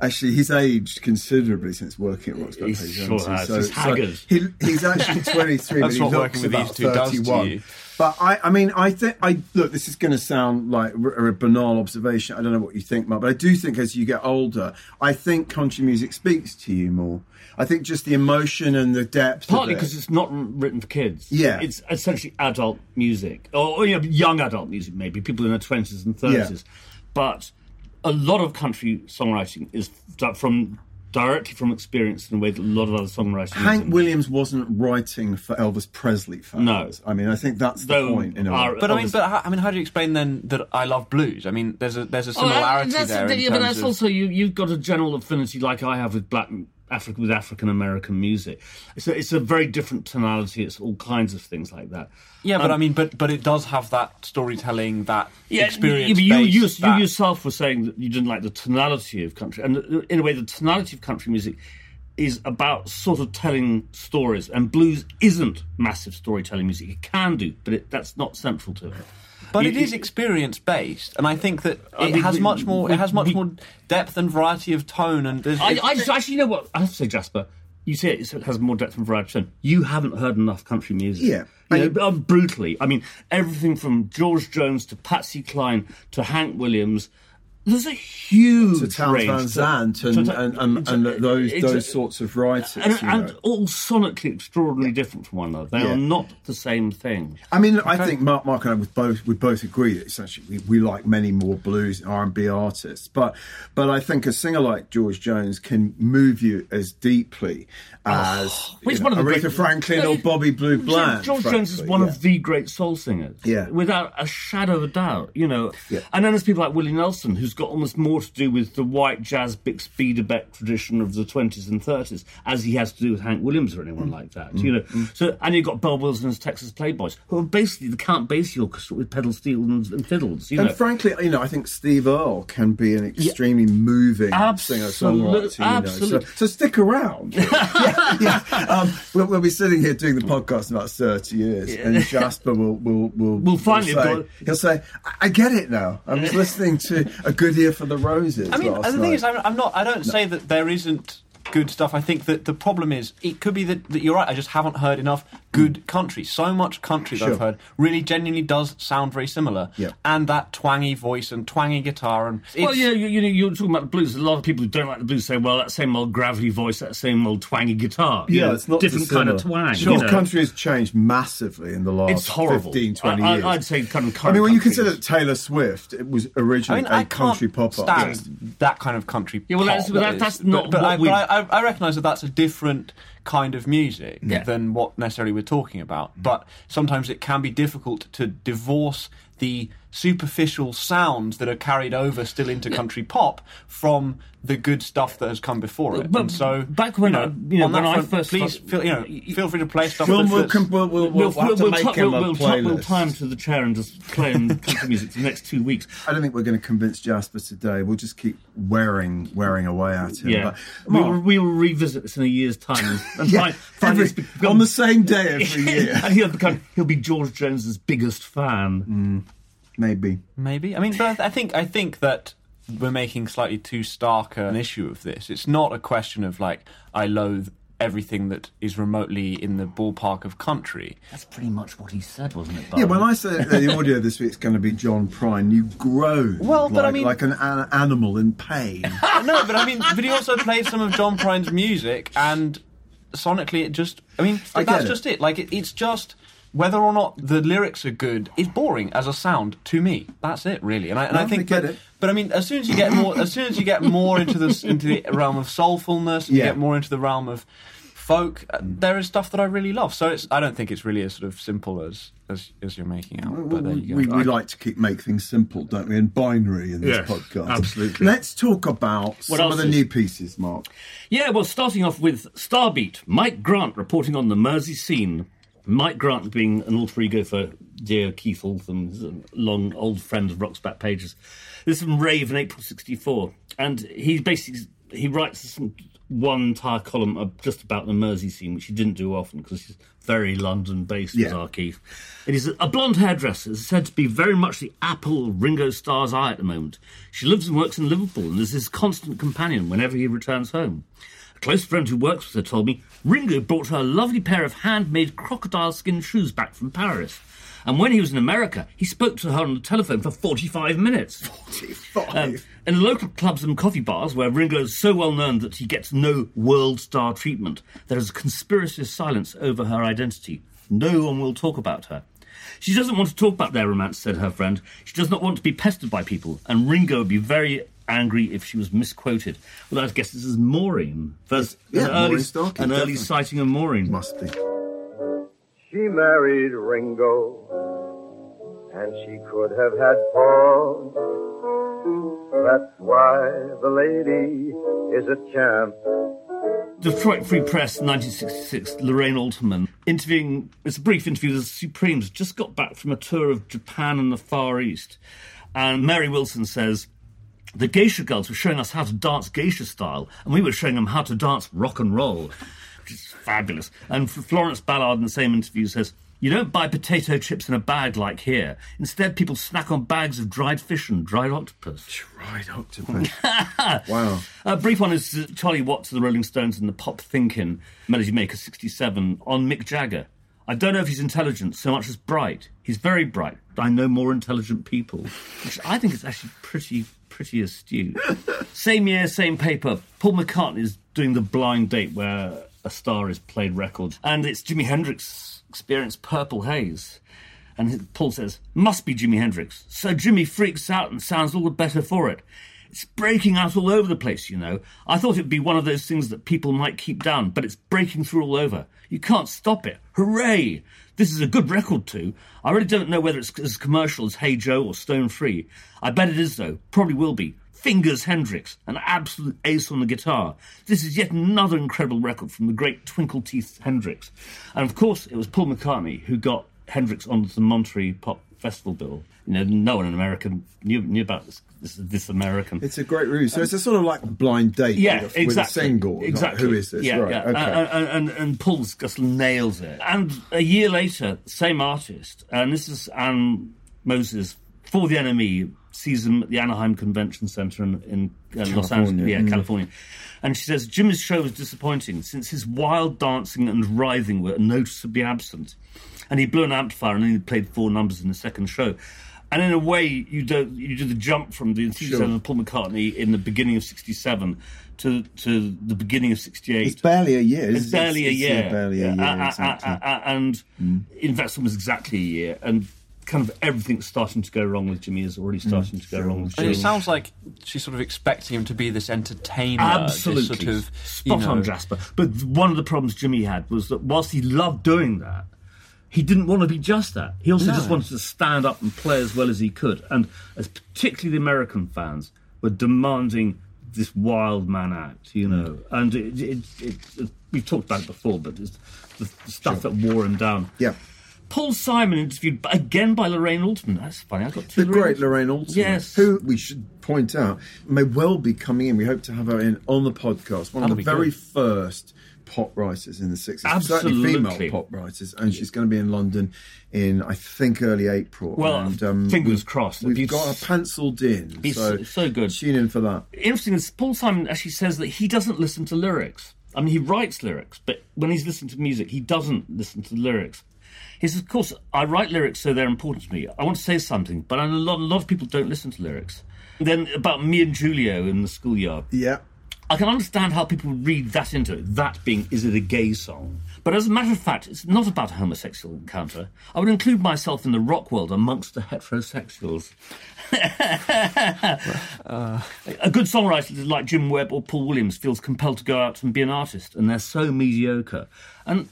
actually, he's aged considerably since working at Rock's Back. He Page sure has. He's haggard. he, he's actually 23, but That's he what looks working with about these two does to 31. you. But I, I mean, I think I look. This is going to sound like a, a banal observation. I don't know what you think, Mark, but I do think as you get older, I think country music speaks to you more. I think just the emotion and the depth. Partly of it. because it's not written for kids. Yeah. It's essentially adult music. Or, or, you know, young adult music, maybe, people in their 20s and 30s. Yeah. But a lot of country songwriting is from directly from experience in a way that a lot of other songwriters. Hank isn't. Williams wasn't writing for Elvis Presley fans. No. I mean, I think that's the Though point. In a our- way. but I mean but how, I mean how do you explain then that I love blues I mean there's a there's a Oh, similarity that's- there in yeah, but that's of also you. You've got a general affinity, like I have with black Africa with African American music. It's a, it's a very different tonality. It's all kinds of things like that. yeah but Um, I mean but but it does have that storytelling that experience you, you, based, you yourself were saying that you didn't like the tonality of country, and in a way, the tonality of country music is about sort of telling stories, and blues isn't massive storytelling music. It can do, but it, that's not central to it. But You- it is experience based, and I think that I it mean, has we- much more. we- it has much we- more depth and variety of tone, and there's, I, I just, actually, you know what? I have to say, Jasper. You say it has more depth and variety. of tone. You haven't heard enough country music. Yeah. You And- know, um, brutally. I mean, everything from George Jones to Patsy Cline to Hank Williams. There's a huge to Townes range. Van Zandt and, to- and, and, and those those sorts of writers. and, and all sonically extraordinarily different from one another. They Yeah. are not the same thing. I mean, I think Mark, Mark and I would both would both agree that essentially we, we like many more blues and R and B artists, but but I think a singer like George Jones can move you as deeply oh, as Well, he's you one of the Aretha great- Franklin or Bobby Blue Bland. George Jones is one yeah. of the great soul singers. Yeah. Without a shadow of a doubt, you know. Yeah. And then there's people like Willie Nelson, who's got almost more to do with the white jazz Bix Beiderbecke tradition of the 20s and 30s, as he has to do with Hank Williams or anyone like that, you know. So, and you've got Bob Wills's Texas Playboys, who are basically the Count Basie Orchestra with pedal steel and, and fiddles, you know. And frankly, you know, I think Steve Earle can be an extremely moving Absolute- singer-songwriter. You know, so, so stick around. yeah, yeah. Um, we'll, we'll be sitting here doing the podcast in about thirty years, and Jasper will will will Will finally say, go- he'll say, "I- "I get it now. I was listening to a good year for the roses." I mean, the thing night." is, I'm, I'm not. I don't say that there isn't good stuff. I think that the problem is, it could be that, that you're right. I just haven't heard enough good country. So much country that Sure. I've heard really genuinely does sound very similar. Yeah. And that twangy voice and twangy guitar and Well, yeah, you, you know, you're talking about the blues. A lot of people who don't like the blues say, "Well, that same old gravity voice, that same old twangy guitar." You yeah, know, it's not different kind of twang. Sure, you know. country has changed massively in the last It's horrible. 15, 20 I, years. I, I'd say kind of. I mean, when you consider that Taylor Swift, it was I originally mean, a I country can't pop artist. that kind of country. Yeah, well, pop that's- but that- is- that's but- not But, what I, we- I, I recognise that that's a different kind of music Yeah. than what necessarily we're talking about. But sometimes it can be difficult to divorce the superficial sounds that are carried over still into country pop from the good stuff that has come before it. But and so back when you I- you know, on that when I first please started- feel you know feel free to play stuff. We'll, that's- we'll, that's- com- we'll, we'll, we'll, have to we'll, make him we'll, a playlist. we'll time to the chair and just play him country music for the next two weeks. I don't think we're going to convince Jasper today. We'll just keep wearing wearing away at him. Yeah, But, we'll, we'll revisit this in a year's time and, and yeah, find, find every- become- on the same day every year. and he'll become he'll be George Jones's biggest fan. Mm. Maybe. Maybe. I mean, but I think I think that we're making slightly too stark an issue of this. It's not a question of like I loathe everything that is remotely in the ballpark of country. That's pretty much what he said, wasn't it? Yeah, when I said that the audio this week's going to be John Prine, you groan. Well, but like, I mean- like an, an animal in pain. no, but I mean, but he also played some of John Prine's music, and sonically, it just. I mean, I that's it. just it. Like, it, it's just whether or not the lyrics are good is boring as a sound to me. That's it, really. And I, and No, I I think, get but, it. but I mean, as soon as you get more, as soon as you get more into the into the realm of soulfulness, and Yeah. you get more into the realm of folk, uh, there is stuff that I really love. So it's. I don't think it's really as sort of simple as as, as you're making out. But there you go. we, we like to keep make things simple, don't we? And binary in this Yes, podcast. absolutely. Let's talk about some of the is- new pieces, Mark. Yeah, well, starting off with Starbeat, Mike Grant reporting on the Mersey scene. Mike Grant being an alter ego for dear Keith Altham, um, a long old friend of Rock's Back Pages. This is from Rave in April '64, and he basically he writes one entire column of just about the Mersey scene, which he didn't do often because he's very London-based. Was Yeah. our Keith. It is a blonde hairdresser is said to be very much the apple of Ringo Starr's eye at the moment. She lives and works in Liverpool and is his constant companion whenever he returns home. A close friend who works with her told me Ringo brought her a lovely pair of handmade crocodile skin shoes back from Paris. And when he was in America, he spoke to her on the telephone for 45 minutes. Um, in local clubs and coffee bars, where Ringo is so well known that he gets no world star treatment, there is a conspiracy of silence over her identity. No one will talk about her. She doesn't want to talk about their romance, said her friend. She does not want to be pestered by people, and Ringo would be very angry if she was misquoted. Well, I guess this is Maureen. First, Yeah, an early, Starkey, an early sighting of Maureen. Must be. She married Ringo, and she could have had Paul. That's why the lady is a champ. Detroit Free Press, 1966, Lorraine Alterman, interviewing, it's a brief interview, the Supremes just got back from a tour of Japan and the Far East. And Mary Wilson says, the geisha girls were showing us how to dance geisha style, and we were showing them how to dance rock and roll, which is fabulous. And Florence Ballard in the same interview says, you don't buy potato chips in a bag like here. Instead, people snack on bags of dried fish and dried octopus. Dried octopus. wow. A brief one is uh, Charlie Watts of the Rolling Stones and the Pop Thinkin' Melody Maker 67 on Mick Jagger. I don't know if he's intelligent so much as bright. He's very bright, but I know more intelligent people, which I think is actually pretty, pretty astute. same year, same paper. Paul McCartney is doing the blind date where a star is played record, and it's Jimi Hendrix experience Purple Haze. And Paul says, must be Jimi Hendrix. So Jimmy freaks out and sounds all the better for it. It's breaking out all over the place, you know. I thought it'd be one of those things that people might keep down, but it's breaking through all over. You can't stop it. Hooray! This is a good record, too. I really don't know whether it's as commercial as Hey Joe or Stone Free. I bet it is, though. Probably will be. Fingers Hendrix, an absolute ace on the guitar. This is yet another incredible record from the great Twinkle Teeth Hendrix. And of course, it was Paul McCartney who got Hendrix onto the Monterey Pop Festival bill. You know, no one in America knew, knew about this, this, this American. It's a great review. So it's a sort of like blind date yeah, with, a, exactly. with a single. Like, Exactly. who is this? Yeah, right. yeah. Okay. And, and, and, and Paul's just nails it. And a year later, same artist, and this is Anne Moses for the NME sees him at the Anaheim Convention Center in, in uh, Los Angeles, California. yeah, Mm. California. And she says Jimmy's show was disappointing since his wild dancing and writhing were noticeably absent. And he blew an amplifier and only played four numbers in the second show. And in a way, you do you do the jump from the enthusiasm Sure. of Paul McCartney in the beginning of '67 to to the beginning of '68. it's barely a year. It's barely a year. barely a year. Uh, uh, exactly. uh, uh, and in fact, it was exactly a year. And kind of everything's starting to go wrong with Jimmy is already starting to go wrong with And it sounds like she's sort of expecting him to be this entertainer. Absolutely. This sort of, Spot you know, on, Jasper. But one of the problems Jimmy had was that whilst he loved doing that, he didn't want to be just that. He also No. just wanted to stand up and play as well as he could. And as particularly the American fans were demanding this wild man act, you know. Mm. And it, it, it, we've talked about it before, but it's the, the stuff that wore him down. Yeah. Paul Simon interviewed again by Lorraine Alterman. That's funny. I got two The great Lorraine Alterman, Yes. who we should point out may well be coming in. We hope to have her in on the podcast. One That'll of the very good. first pop writers in the 60s. Absolutely. Certainly female pop writers. And she's going to be in London in, I think, early April. Well, and, um, fingers we've- crossed. We've got her penciled in. so, so- good. Tune in for that. interesting is Paul Simon actually says that he doesn't listen to lyrics. I mean, he writes lyrics, but when he's listening to music, he doesn't listen to lyrics. He says, "Of course, I write lyrics, so they're important to me. I want to say something, but a lot, a lot of people don't listen to lyrics." Then about me and Julio in the schoolyard, Yeah. I can understand how people read that into it. That being, is it a gay song? But as a matter of fact, it's not about a homosexual encounter. I would include myself in the rock world amongst the heterosexuals. a good songwriter like Jim Webb or Paul Williams feels compelled to go out and be an artist, and they're so mediocre. And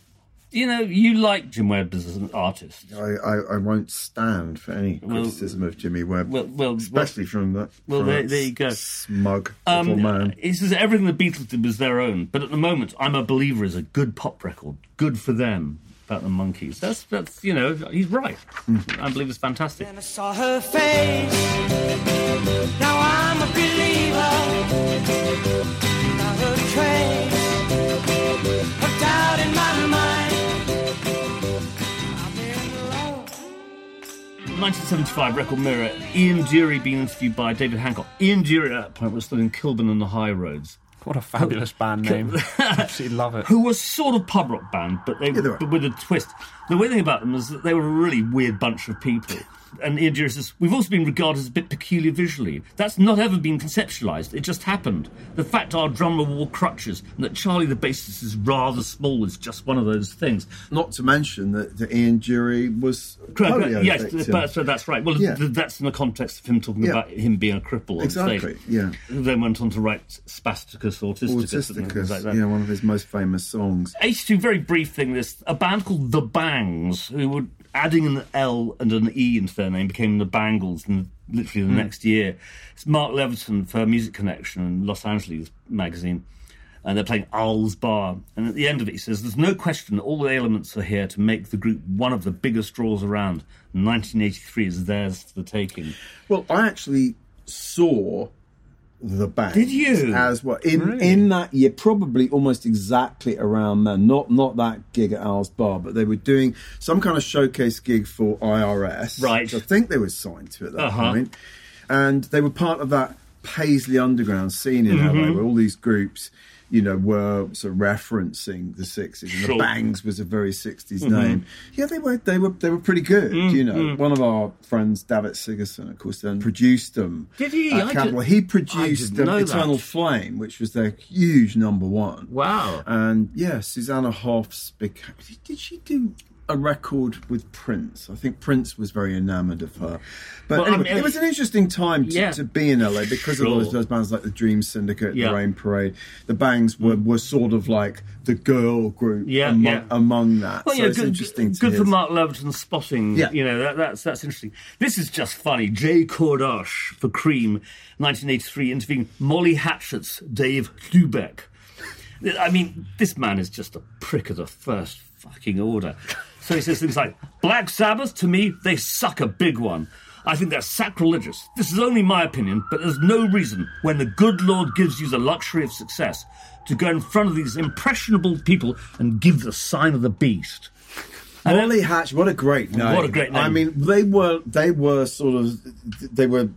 you know, you like Jim Webb as an artist. I, I, I won't stand for any Well- criticism of Jimmy Webb, Well, well, especially from that. well, from there- that there you go. Smug Um, little man. He says everything the Beatles did was their own, but at the moment, I'm a believer is a good pop record, good for them. About the Monkees, that's that's you know he's right. I believe it's fantastic. And I saw her face. Now I'm a believer. 1975 record Mirror. Ian Dury being interviewed by David Hancock. Ian Dury at that point was still in Kilburn and the High Roads. What a fabulous band name. Absolutely love it. who was sort of pub rock band, but they they were. but with a twist. The weird thing about them is that they were a really weird bunch of people. And says, We've also been regarded as a bit peculiar visually. That's not ever been conceptualised. It just happened. The fact our drummer wore crutches and that Charlie the bassist is rather small is just one of those things. Not to mention that, that Ian Dury was Correct, polio yes, but, so that's right. Well, Yeah. th- that's in the context of him talking Yeah. about him being a cripple Exactly, stage. yeah. Who then went on to write Spasticus Autisticus, and things like that. know, one of his most famous songs. 82, very brief thing. This a band called The Bangs, who were adding an L and an E into their name, became the Bangles, and literally the hmm. next year. It's Mark Levinson for Music Connection and Los Angeles magazine, and they're playing Al's Bar. And at the end of it, he says, "There's no question all the elements are here to make the group one of the biggest draws around. 1983 is theirs for the taking." Well, I actually saw the band. Did you? As well in in that year, probably almost exactly around then. Not not that gig at Al's Bar, but they were doing some kind of showcase gig for IRS, Right. Which I think they were signed to at that Uh-huh. point, and they were part of that Paisley Underground scene in Mm-hmm. LA, where all these groups. You know, were sort of referencing the sixties, Sure. the Bangs was a very 60s Mm-hmm. name. Yeah, they were, they were, they were pretty good. Mm, You know, one of our friends, Davitt Sigerson, of course, then produced them. Did he? at I Capitol. did- He produced um, Eternal that. Flame, which was their huge number one. Wow. And yeah, Susanna Hoffs became. Did she do a record with Prince? I think Prince was very enamoured of her. But Well, I mean, it was an interesting time to, Yeah. to be in LA because of Sure. those, those bands like the Dream Syndicate, Yeah. the Rain Parade. The Bangs were, were sort of like the girl group Yeah, among, yeah. among that. Well, so yeah, it's good, interesting to good for Mark Levinson spotting. Yeah. you know that, that's that's interesting. This is just funny. J. Kordosh for Creem, 1983, interviewing Molly Hatchet's Dave Hlubek. I mean, this man is just a prick of the first fucking order. So he says things like, Black Sabbath, to me, they suck a big one. I think they're sacrilegious. This is only my opinion, but there's no reason, when the good Lord gives you the luxury of success, to go in front of these impressionable people and give the sign of the beast. And Molly Hatch, what a great name! What a great name. I mean, they were they were sort of they were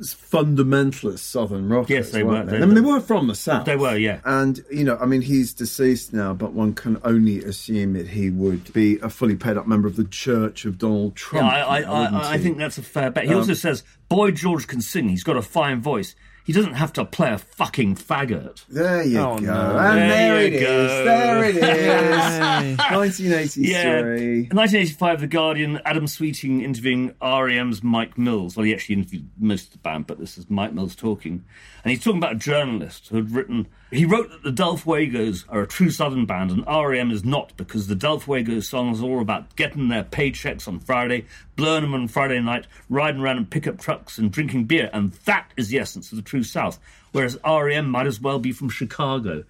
fundamentalist Southern rockers. Yes, they weren't. They? They- I mean, they were from the south. They were, yeah. And you know, I mean, he's deceased now, but one can only assume that he would be a fully paid up member of the Church of Donald Trump. Yeah, I, I, I, I think that's a fair bet. He um, also says, Boy George can sing. He's got a fine voice. He doesn't have to play a fucking faggot. There you Oh, go. no. And There there, you it is. go. There it is. 1983. Yeah. In 1985, The Guardian, Adam Sweeting interviewing REM's Mike Mills. Well, he actually interviewed most of the band, but this is Mike Mills talking. And he's talking about a journalist who had written, he wrote that the Del Fuegos are a true Southern band and REM is not because the Del Fuegos songs are all about getting their paychecks on Friday, them on Friday night, riding around in pickup trucks and drinking beer. And that is the essence of the true South. Whereas REM might as well be from Chicago.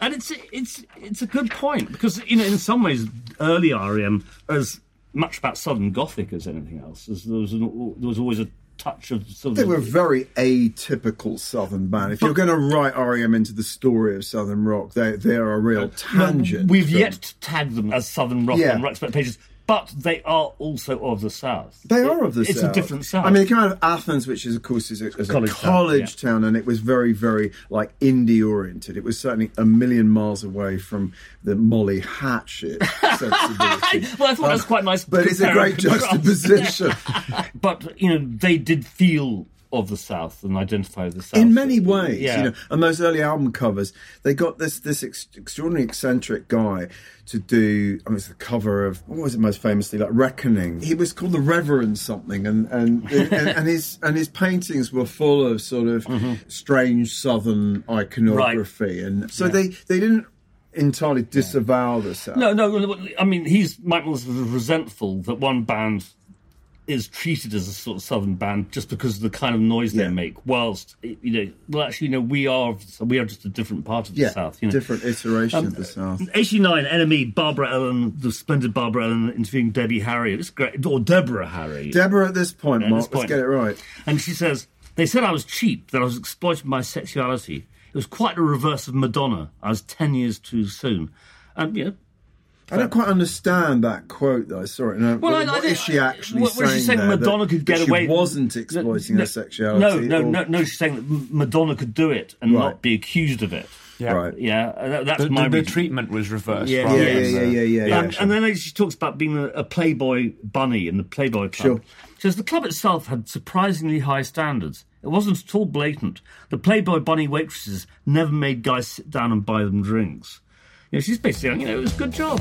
And it's it's it's a good point because you know in some ways early REM as much about Southern Gothic as anything else. As there was an, there was always a touch of sort They were a very atypical Southern band. If you're going to write REM into the story of Southern rock, they they're a real tangent. We've from- yet to tag them as Southern rock Yeah. on Rock's Back Pages, but they are also of the South. They are of the it's South. It's a different South. I mean, they came out of Athens, which is, of course, is a, is a College college, town, town, and it was very, very like indie oriented. It was certainly a million miles away from the Molly Hatchet sensibility. well, I thought that was um, quite nice. but it's a great contrast. juxtaposition. but you know, they did feel of the South and identify the South in many ways. Yeah. You know, and those early album covers, they got this this ex- extraordinary eccentric guy to do. I mean, it's the cover of what was it most famously like Reckoning. He was called the Reverend something, and and and, and his and his paintings were full of sort of mm-hmm. strange Southern iconography, and so Yeah. they they didn't entirely disavow the South. No, no. I mean, he's Mike Mills was resentful that one band is treated as a sort of southern band just because of the kind of noise Yeah. they make. Whilst you know, well, actually, you know, we are we are just a different part of the yeah, south. You know, different iteration um, of the South. Uh, 89, NME, Barbara Ellen, the splendid Barbara Ellen interviewing Debbie Harry. It's great, or Deborah Harry. Deborah, at this point, At Mark, this point. let's get it right. And she says, They said I was cheap, that I was exploiting my sexuality. It was quite the reverse of Madonna. I was 10 years too soon. And, you know, I don't quite understand that quote though. Sorry, no. Well, I- what I is think- she actually what- saying? what she's saying there? Madonna that, could get that she away- wasn't exploiting no, her sexuality. No, no, or- no, no. She's saying that Madonna could do it and Right. not be accused of it. Yeah. Right. Yeah, uh, that, that's The, my the, the treatment was reversed. Yeah, rather Yeah, yeah, yeah, than, yeah, yeah, yeah. yeah. Um, and then she talks about being a, a Playboy bunny in the Playboy Club. Sure. She says the club itself had surprisingly high standards. It wasn't at all blatant. The Playboy bunny waitresses never made guys sit down and buy them drinks. You know, she's basically saying, you know, it was a good job.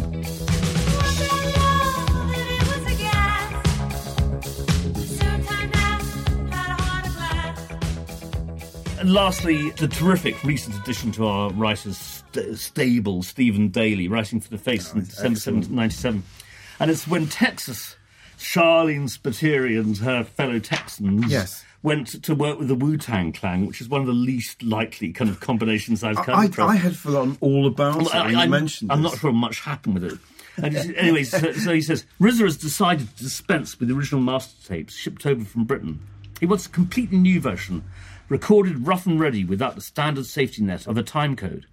And lastly, the terrific recent addition to our writers' st- stable, Stephen Daly, writing for The Face in oh, December 7th, 97. And it's when Texas, Sharleen Spiteri and her fellow Texans Yes. Went to work with the Wu Tang Clan, which is one of the least likely kind of combinations I've come I, across. I had forgotten all about it when you am mentioned I'm this. not sure much happened with it. And anyway, so, so he says RZA has decided to dispense with the original master tapes shipped over from Britain. He wants a completely new version, recorded rough and ready without the standard safety net of a time code.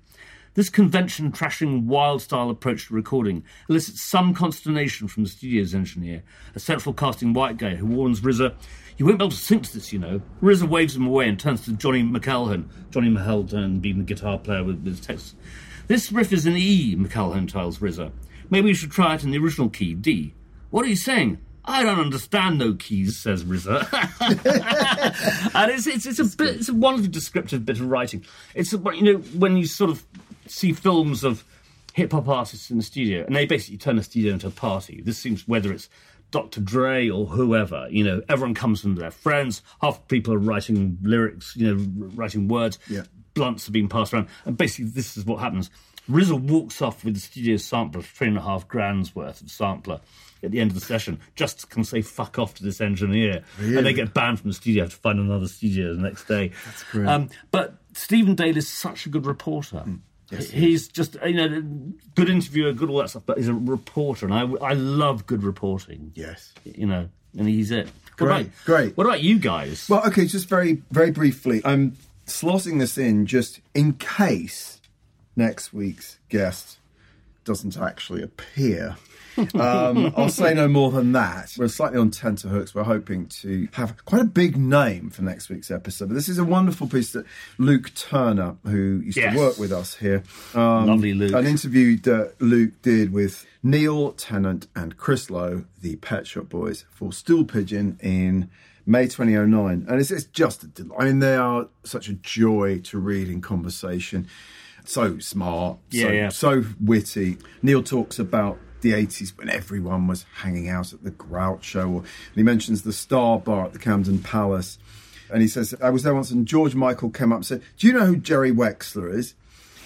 This convention trashing wild style approach to recording elicits some consternation from the studio's engineer, a central casting white guy who warns RZA, You won't be able to sync this, you know. RZA waves him away and turns to Johnny McElhone. Johnny McElhone being the guitar player with, with Texas. This riff is in E, McElhone tells RZA. Maybe you should try it in the original key, D. What are you saying? I don't understand no keys, says RZA. and it's, it's, it's a bit, it's a wonderfully descriptive bit of writing. It's a, you know when you sort of see films of hip hop artists in the studio, and they basically turn the studio into a party. This seems whether it's Dr. Dre or whoever, you know, everyone comes from their friends. Half people are writing lyrics, you know, writing words. Yeah. Blunts are being passed around, and basically this is what happens. RZA walks off with the studio sampler, three and a half grand's worth of sampler at the end of the session, just to can say fuck off to this engineer, and they get banned from the studio. Have to find another studio the next day. That's great. Um, but Stephen Dale is such a good reporter. He's just you know good interviewer, good all that stuff, but he's a reporter, and I I love good reporting. Yes. you know, and he's it. What Great, about- great. What about you guys? Well, okay, just very, very briefly. I'm slotting this in just in case next week's guest doesn't actually appear. Um, I'll say no more than that. We're slightly on tenterhooks. We're hoping to have quite a big name for next week's episode. But this is a wonderful piece that Luke Turner, who used Yes. to work with us here, um, Lovely Luke. an interview that Luke did with Neil Tennant and Chris Lowe, the Pet Shop Boys, for Stool Pigeon in May 2009. And it's, it's just, a del- I mean, they are such a joy to read in conversation. So smart, Yeah, so, yeah. so witty. Neil talks about the 80s when everyone was hanging out at the Grout Show. Or, and he mentions the Star Bar at the Camden Palace. And he says, I was there once and George Michael came up and said, Do you know who Jerry Wexler is?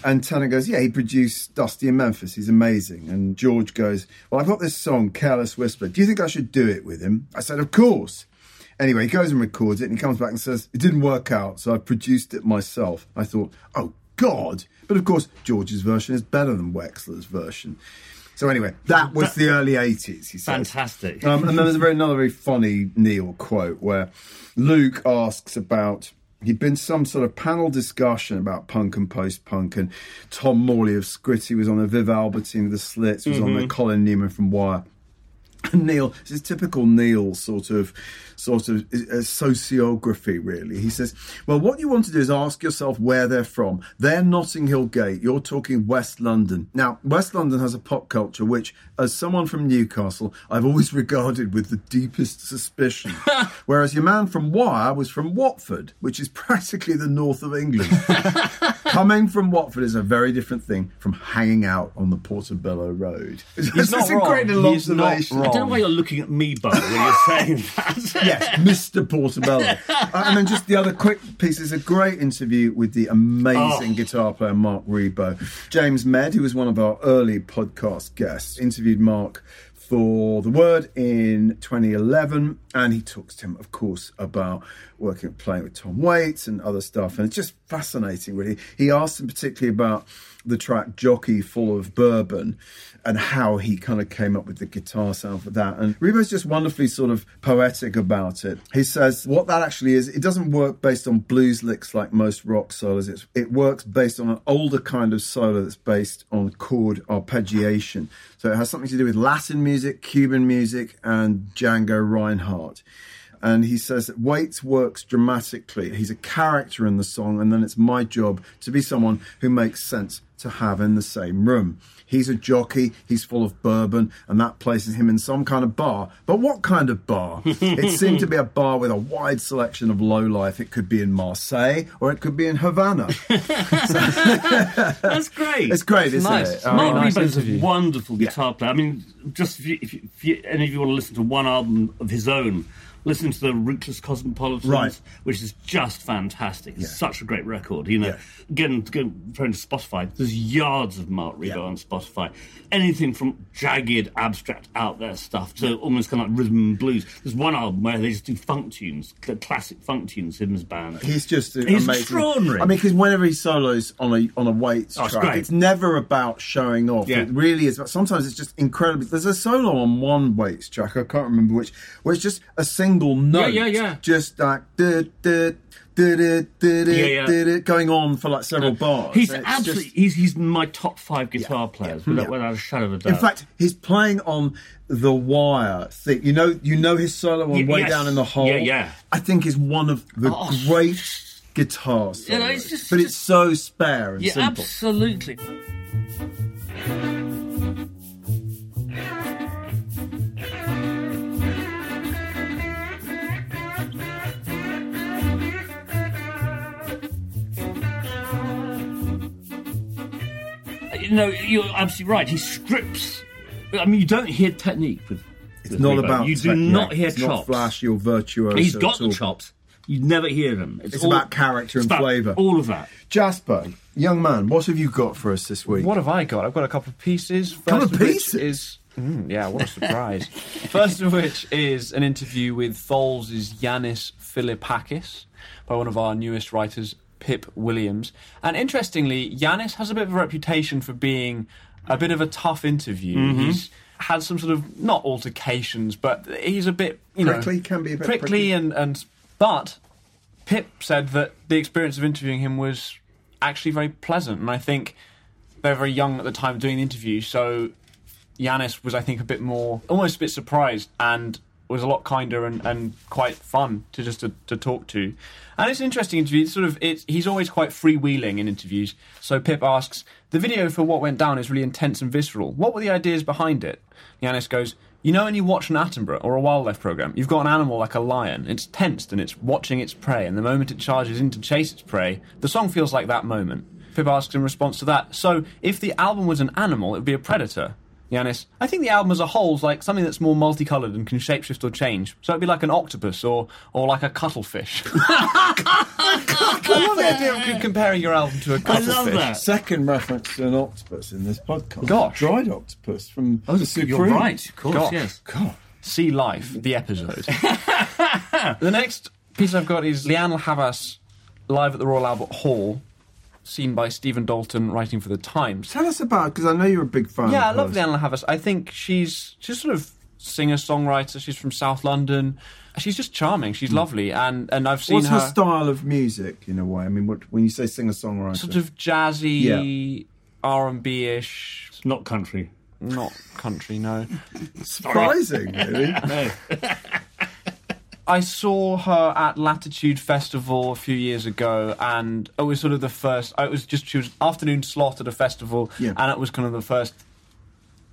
And Tennant goes, Yeah, he produced Dusty in Memphis. He's amazing. And George goes, Well, I've got this song, Careless Whisper. Do you think I should do it with him? I said, Of course. Anyway, he goes and records it and he comes back and says, It didn't work out, so I produced it myself. I thought, Oh, God. But of course, George's version is better than Wexler's version. So anyway, that was the early 80s, he says. Fantastic. Um, and then there's very, another very funny Neil quote where Luke asks about he'd been some sort of panel discussion about punk and post punk, and Tom Morley of Scritti was on a Viv Albertine of the Slits, was on there, Colin Newman from Wire. Neil, this is typical Neil sort of, sort of uh, sociography. Really, he says, "Well, what you want to do is ask yourself where they're from. They're Notting Hill Gate. You're talking West London. Now, West London has a pop culture which, as someone from Newcastle, I've always regarded with the deepest suspicion. Whereas your man from Wire was from Watford, which is practically the north of England. Coming from Watford is a very different thing from hanging out on the Portobello Road. It's, He's not it's a great wrong. He's observation. I don't know why you're looking at me, Bo, when you're saying that. yes, Mr. Portobello. Uh, and then just the other quick piece is a great interview with the amazing Oh. guitar player Marc Ribot. James Medd, who was one of our early podcast guests, interviewed Mark for The Word in 2011. And he talks to him, of course, about working, playing with Tom Waits and other stuff. And it's just fascinating, really. He asked him particularly about the track Jockey Full of Bourbon and how he kind of came up with the guitar sound for that. And Ribot's just wonderfully sort of poetic about it. He says what that actually is, it doesn't work based on blues licks like most rock solos. It's, it works based on an older kind of solo that's based on chord arpeggiation. So it has something to do with Latin music, Cuban music, and Django Reinhardt and he says that Waits works dramatically. He's a character in the song, and then it's my job to be someone who makes sense to have in the same room. He's a jockey, he's full of bourbon, and that places him in some kind of bar. But what kind of bar? it seemed to be a bar with a wide selection of low life. It could be in Marseille or it could be in Havana. That's great. It's great, isn't nice. it? Very Mark nice Ribot's interview. a wonderful guitar player. I mean, just if, you, if, you, if you, any of you want to listen to one album of his own, listen to the Rootless Cosmopolitans, Right. which is just fantastic. It's Yeah. such a great record. You know, Yeah. again, referring to Spotify, there's yards of Marc Ribot Yeah. on Spotify. Anything from jagged, abstract, out there stuff to almost kind of like rhythm and blues. There's one album where they just do funk tunes, the classic funk tunes, him as band. He's just He's amazing. extraordinary. I mean, because whenever he solos on a on a Waits Oh, track, great. it's never about showing off. It really is. But sometimes it's just incredible. There's a solo on one Waits track. I can't remember which, where it's just a single note. yeah, yeah. Just like Yeah, yeah. duh, duh, going on for like several bars. He's It's absolutely just- he's he's my top five guitar players without, Yeah. without a shadow of a doubt. in fact, he's playing on the wire thing. You know, you know his solo on "Way yes. Down in the Hole." Yeah, yeah. I think is one of the Oh. great guitar solos. You know, it's just- but it's so spare and yeah, simple. absolutely. You know, you're absolutely right. He strips. I mean, you don't hear technique with. It's with not Ribot. about You do technique. not hear it's chops. not flashy or virtuoso. He's got at the all. chops. You'd never hear them. It's all about character it's and flavour. All of that. Jasper, young man, what have you got for us this week? What have I got? I've got a couple of pieces. First Couple of which pieces? is mm, yeah, what a surprise. First of which is an interview with Foals' Yannis Philippakis by one of our newest writers, Pip Williams. And interestingly, Yannis has a bit of a reputation for being a bit of a tough interview. Mm-hmm. He's had some sort of not altercations, but he's a bit you Prickly, know can be a bit prickly, prickly. and and but Pip said that the experience of interviewing him was actually very pleasant, and I think they were very young at the time of doing the interview, so Yannis was, I think, a bit more, almost a bit surprised, and was a lot kinder and, and quite fun to just to, to talk to. And it's an interesting interview. It's sort of, it's, he's always quite freewheeling in interviews. So Pip asks, the video for what went down is really intense and visceral. What were the ideas behind it? Yannis goes, You know, when you watch an Attenborough or a wildlife program, you've got an animal like a lion. It's tensed and it's watching its prey, and the moment it charges in to chase its prey, the song feels like that moment. Pip asks in response to that, so if the album was an animal, it would be a predator. Yannis, I think the album as a whole is like something that's more multicolored and can shapeshift or change. So it'd be like an octopus or or like a cuttlefish. I love the idea of comparing your album to a I cuttlefish. love that. Second reference to an octopus in this podcast. Gosh. dried octopus from oh, the Supreme. You're right, of course, Gosh. yes. God, Sea Life, the episode. the next piece I've got is Leanne Havas live at the Royal Albert Hall, seen by Stephen Dalton writing for the Times. tell us about because I know you're a big fan. Yeah, I love hers. Leanne Havas. I think she's she's sort of singer songwriter. She's from South London. She's just charming. She's hmm. lovely, and and I've seen What's her her style of music in a way? I mean, what, when you say singer songwriter, sort of jazzy, R and B ish, not country. not country. No, surprising, really. No. I saw her at Latitude Festival a few years ago, and it was sort of the first. It was just she was afternoon slot at a festival, Yeah. and it was kind of the first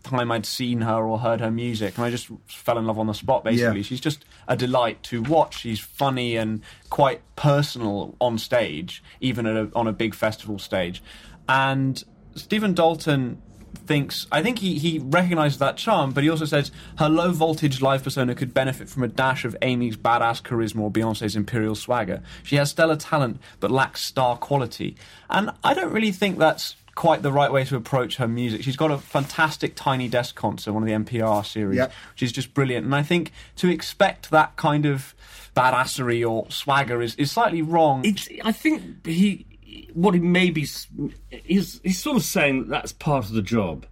time I'd seen her or heard her music, and I just fell in love on the spot. Basically, Yeah. she's just a delight to watch. She's funny and quite personal on stage, even at a, on a big festival stage. And Stephen Dalton thinks I think he, he recognises that charm, but he also says her low voltage live persona could benefit from a dash of Amy's badass charisma or Beyonce's imperial swagger. She has stellar talent but lacks star quality. And I don't really think that's quite the right way to approach her music. She's got a fantastic Tiny Desk concert, one of the NPR series, Yep. which is just brilliant. And I think to expect that kind of badassery or swagger is, is slightly wrong. It's, I think he, what he maybe, s- he's, he's sort of saying that that's part of the job.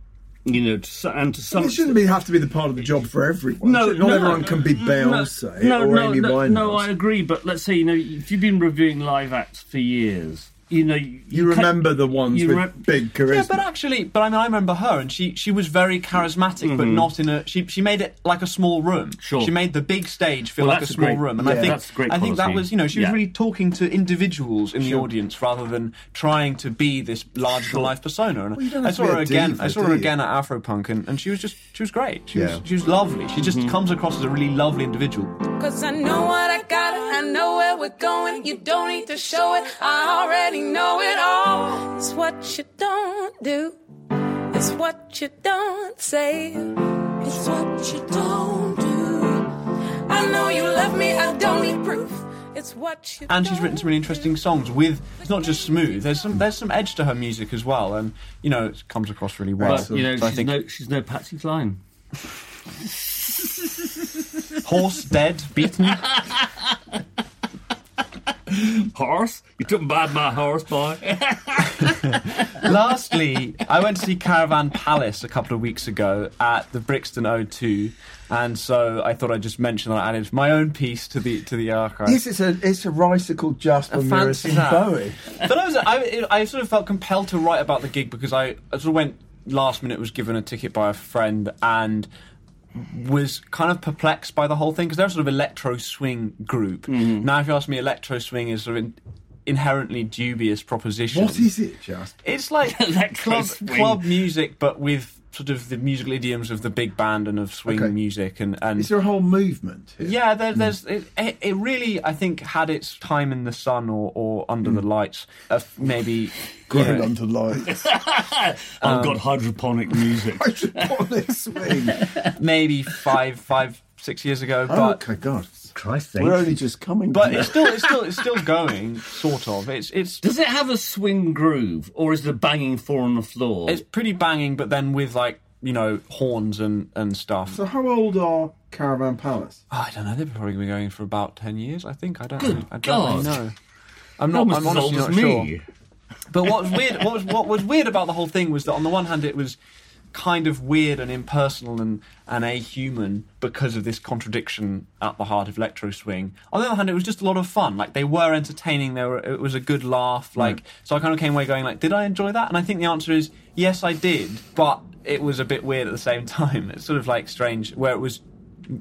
You know, to, and to some it shouldn't be have to be the part of the job for everyone. No, not no, everyone can be Beyonce no, or no, Amy no, Winehouse. no, I agree. But let's say you know if you've been reviewing live acts for years, you know you, you can't- remember the ones you with rem- big charisma. Yeah, but actually, but I mean, I remember her, and she she was very charismatic, but not in a. She she made it like a small room. Mm-hmm. Sure. She made the big stage feel Well, like a small great- room, and yeah, I think that's great I think that was you know she was Yeah. really talking to individuals in the audience rather than trying to be this larger than life persona. And you don't I saw her again. diva, I saw her again at Afropunk, and, and she was just she was great. She Yeah. was she was lovely. She just Mm-hmm. comes across as a really lovely individual. Cause I know what I got, I know where we're going. You don't need to show it, I already know it all. It's what you don't do, it's what you don't say, it's what you don't do. I know you love me, I don't need proof. It's what you and she's written some really interesting songs with it's not just smooth there's some there's some edge to her music as well and you know it comes across really well But you know So I she's think no she's no Patsy Cline. horse dead beaten Horse, you couldn't buy my horse, boy. Lastly, I went to see Caravan Palace a couple of weeks ago at the Brixton O2, and so I thought I'd just mention that I added my own piece to the to the archive. yes, it's a it's a writer called Jasper I fancy Murison. Bowie. but I was I, I sort of felt compelled to write about the gig because I, I sort of went last minute was given a ticket by a friend and was kind of perplexed by the whole thing because they're a sort of electro swing group. Mm-hmm. Now, if you ask me, electro swing is sort of an inherently dubious proposition. What is it, just? It's like club, swing. club music, but with sort of the musical idioms of the big band and of swing Okay. music, and and Is there a whole movement? Here? yeah, there, hmm. there's it, it. it Really, I think had its time in the sun or, or under the hmm. lights, of maybe. Grown you know, under lights. Oh, um, I've got hydroponic music. Hydroponic swing. maybe five, five, six years ago, Oh, but okay, God. Christ, We're only just coming. but it's still it's still it's still going, sort of. It's it's Does it have a swing groove, or is the banging four on the floor? it's pretty banging, but then with like you know horns and and stuff. So how old are Caravan Palace? Oh, I don't know. They've probably been going for about ten years. I think. I don't. Good really, I don't really God. know. I'm not. Almost I'm honestly not as sure. But what was weird, what was what was weird about the whole thing was that on the one hand it was kind of weird and impersonal and and a-human because of this contradiction at the heart of electro swing. On the other hand, it was just a lot of fun. Like they were entertaining. They were. It was a good laugh. Mm. Like so, I kind of came away going like, did I enjoy that? And I think the answer is yes, I did. But it was a bit weird at the same time. It's sort of like strange where it was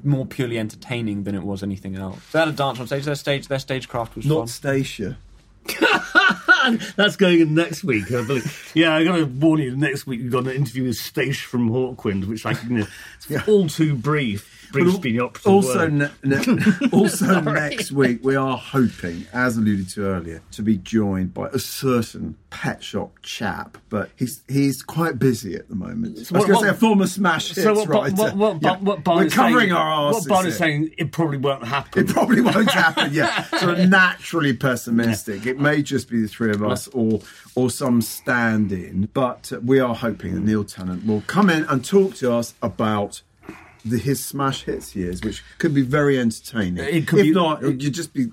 more purely entertaining than it was anything else. They had a dance on stage. Their stage, their stagecraft was Not fun. Stacia. That's going in next week, I believe. Yeah, I got to warn you. Next week we've got an interview with Stace from Hawkwind, which I can. It's all too brief. Brief's been the operative Also, ne- ne- also next week we are hoping, as alluded to earlier, to be joined by a certain pet shop chap, but he's he's quite busy at the moment. I was going to say a former smash hits So what, writer. what, what, Yeah. what, Barn We're is covering saying, our What asses Barn is here. saying, it probably won't happen. It probably won't happen. Yeah, sort of naturally pessimistic. It may just be the three of us, or or some stand-in. But uh, we are hoping that Neil Tennant will come in and talk to us about the, his smash hits years, which could be very entertaining. It could if be- not, you'd just be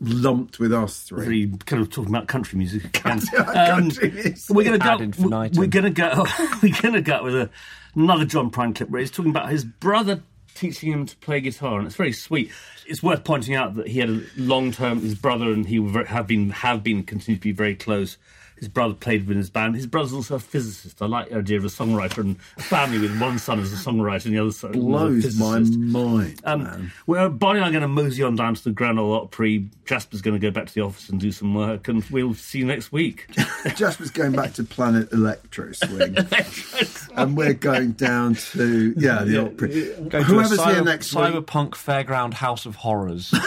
lumped with us three. Really kind of talking about country music again. Country um, music. We're going to go. We're going to go. We're going to go with a, another John Prine clip where he's talking about his brother teaching him to play guitar, and it's very sweet. It's worth pointing out that he had a long term. His brother and he have been have been continue to be very close. His brother played with his band. His brother's also a physicist. I like the idea of a songwriter and a family with one son as a songwriter and the other son as a Blows my mind, Um, man. well, Bonnie and I are going to mosey on down to the Grand Ole Opry. Jasper's going to go back to the office and do some work, and we'll see you next week. Jasper's going back to Planet Electro Swing, and we're going down to yeah the Opry. Going to a Whoever's cyber- here next week, Cyberpunk Fairground House of Horrors.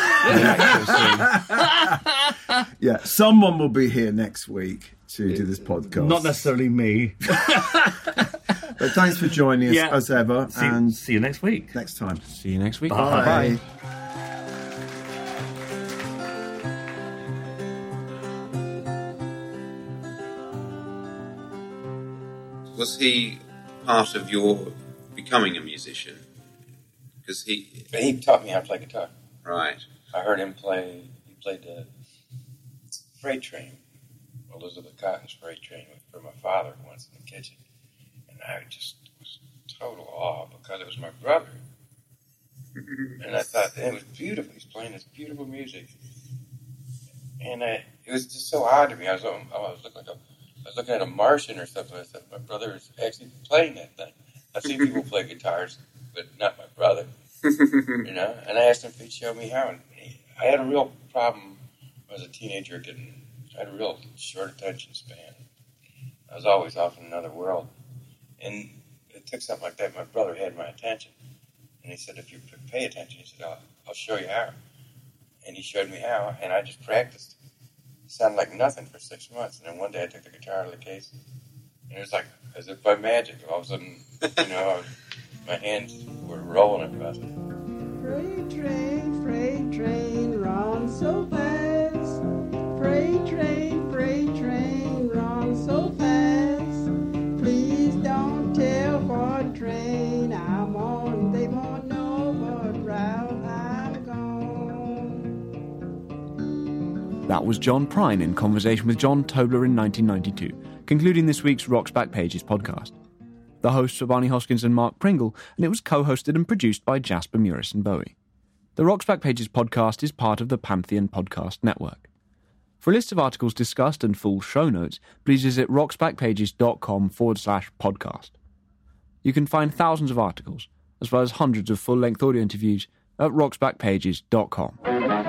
Electro scene. yeah, someone will be here next week to do this podcast. Not necessarily me. But thanks for joining us Yeah. as ever, See, and see you next week. next time. See you next week. Bye. Was he part of your becoming a musician? Because he, he taught me how to play guitar. right, I heard him play. He played the freight train, Elizabeth Cotten's freight train, for my father once in the kitchen, and I just was total awe because it was my brother. and I thought it was beautiful. He's playing this beautiful music, and I, it was just so odd to me. I was, oh, I was looking like a, I was looking at a Martian or something. I thought my brother is actually playing that thing. I've seen people play guitars, but not my brother you know. And I asked him if he'd show me how. And he, I had a real problem as a teenager getting. I had a real short attention span. I was always off in another world, and it took something like that. My brother had my attention, and he said, "If you pay attention," he said, "I'll, I'll show you how." And he showed me how, and I just practiced. It sounded like nothing for six months, and then one day I took the guitar out of the case, and it was like as if by magic. All of a sudden, you know, was, my hands were rolling across it. Freight train, freight train, run so fast. Freight train, freight train, run so fast. Please don't tell what train I'm on. Know what route I'm gone. That was John Prine in conversation with John Tobler in 1992, concluding this week's Rock's Back Pages podcast. The hosts were Barney Hoskyns and Mark Pringle, and it was co hosted and produced by Jasper Murison Bowie. The Rock's Back Pages podcast is part of the Pantheon Podcast Network. For a list of articles discussed and full show notes, please visit rocksbackpages.com forward slash podcast. You can find thousands of articles, as well as hundreds of full length audio interviews, at rocksbackpages.com.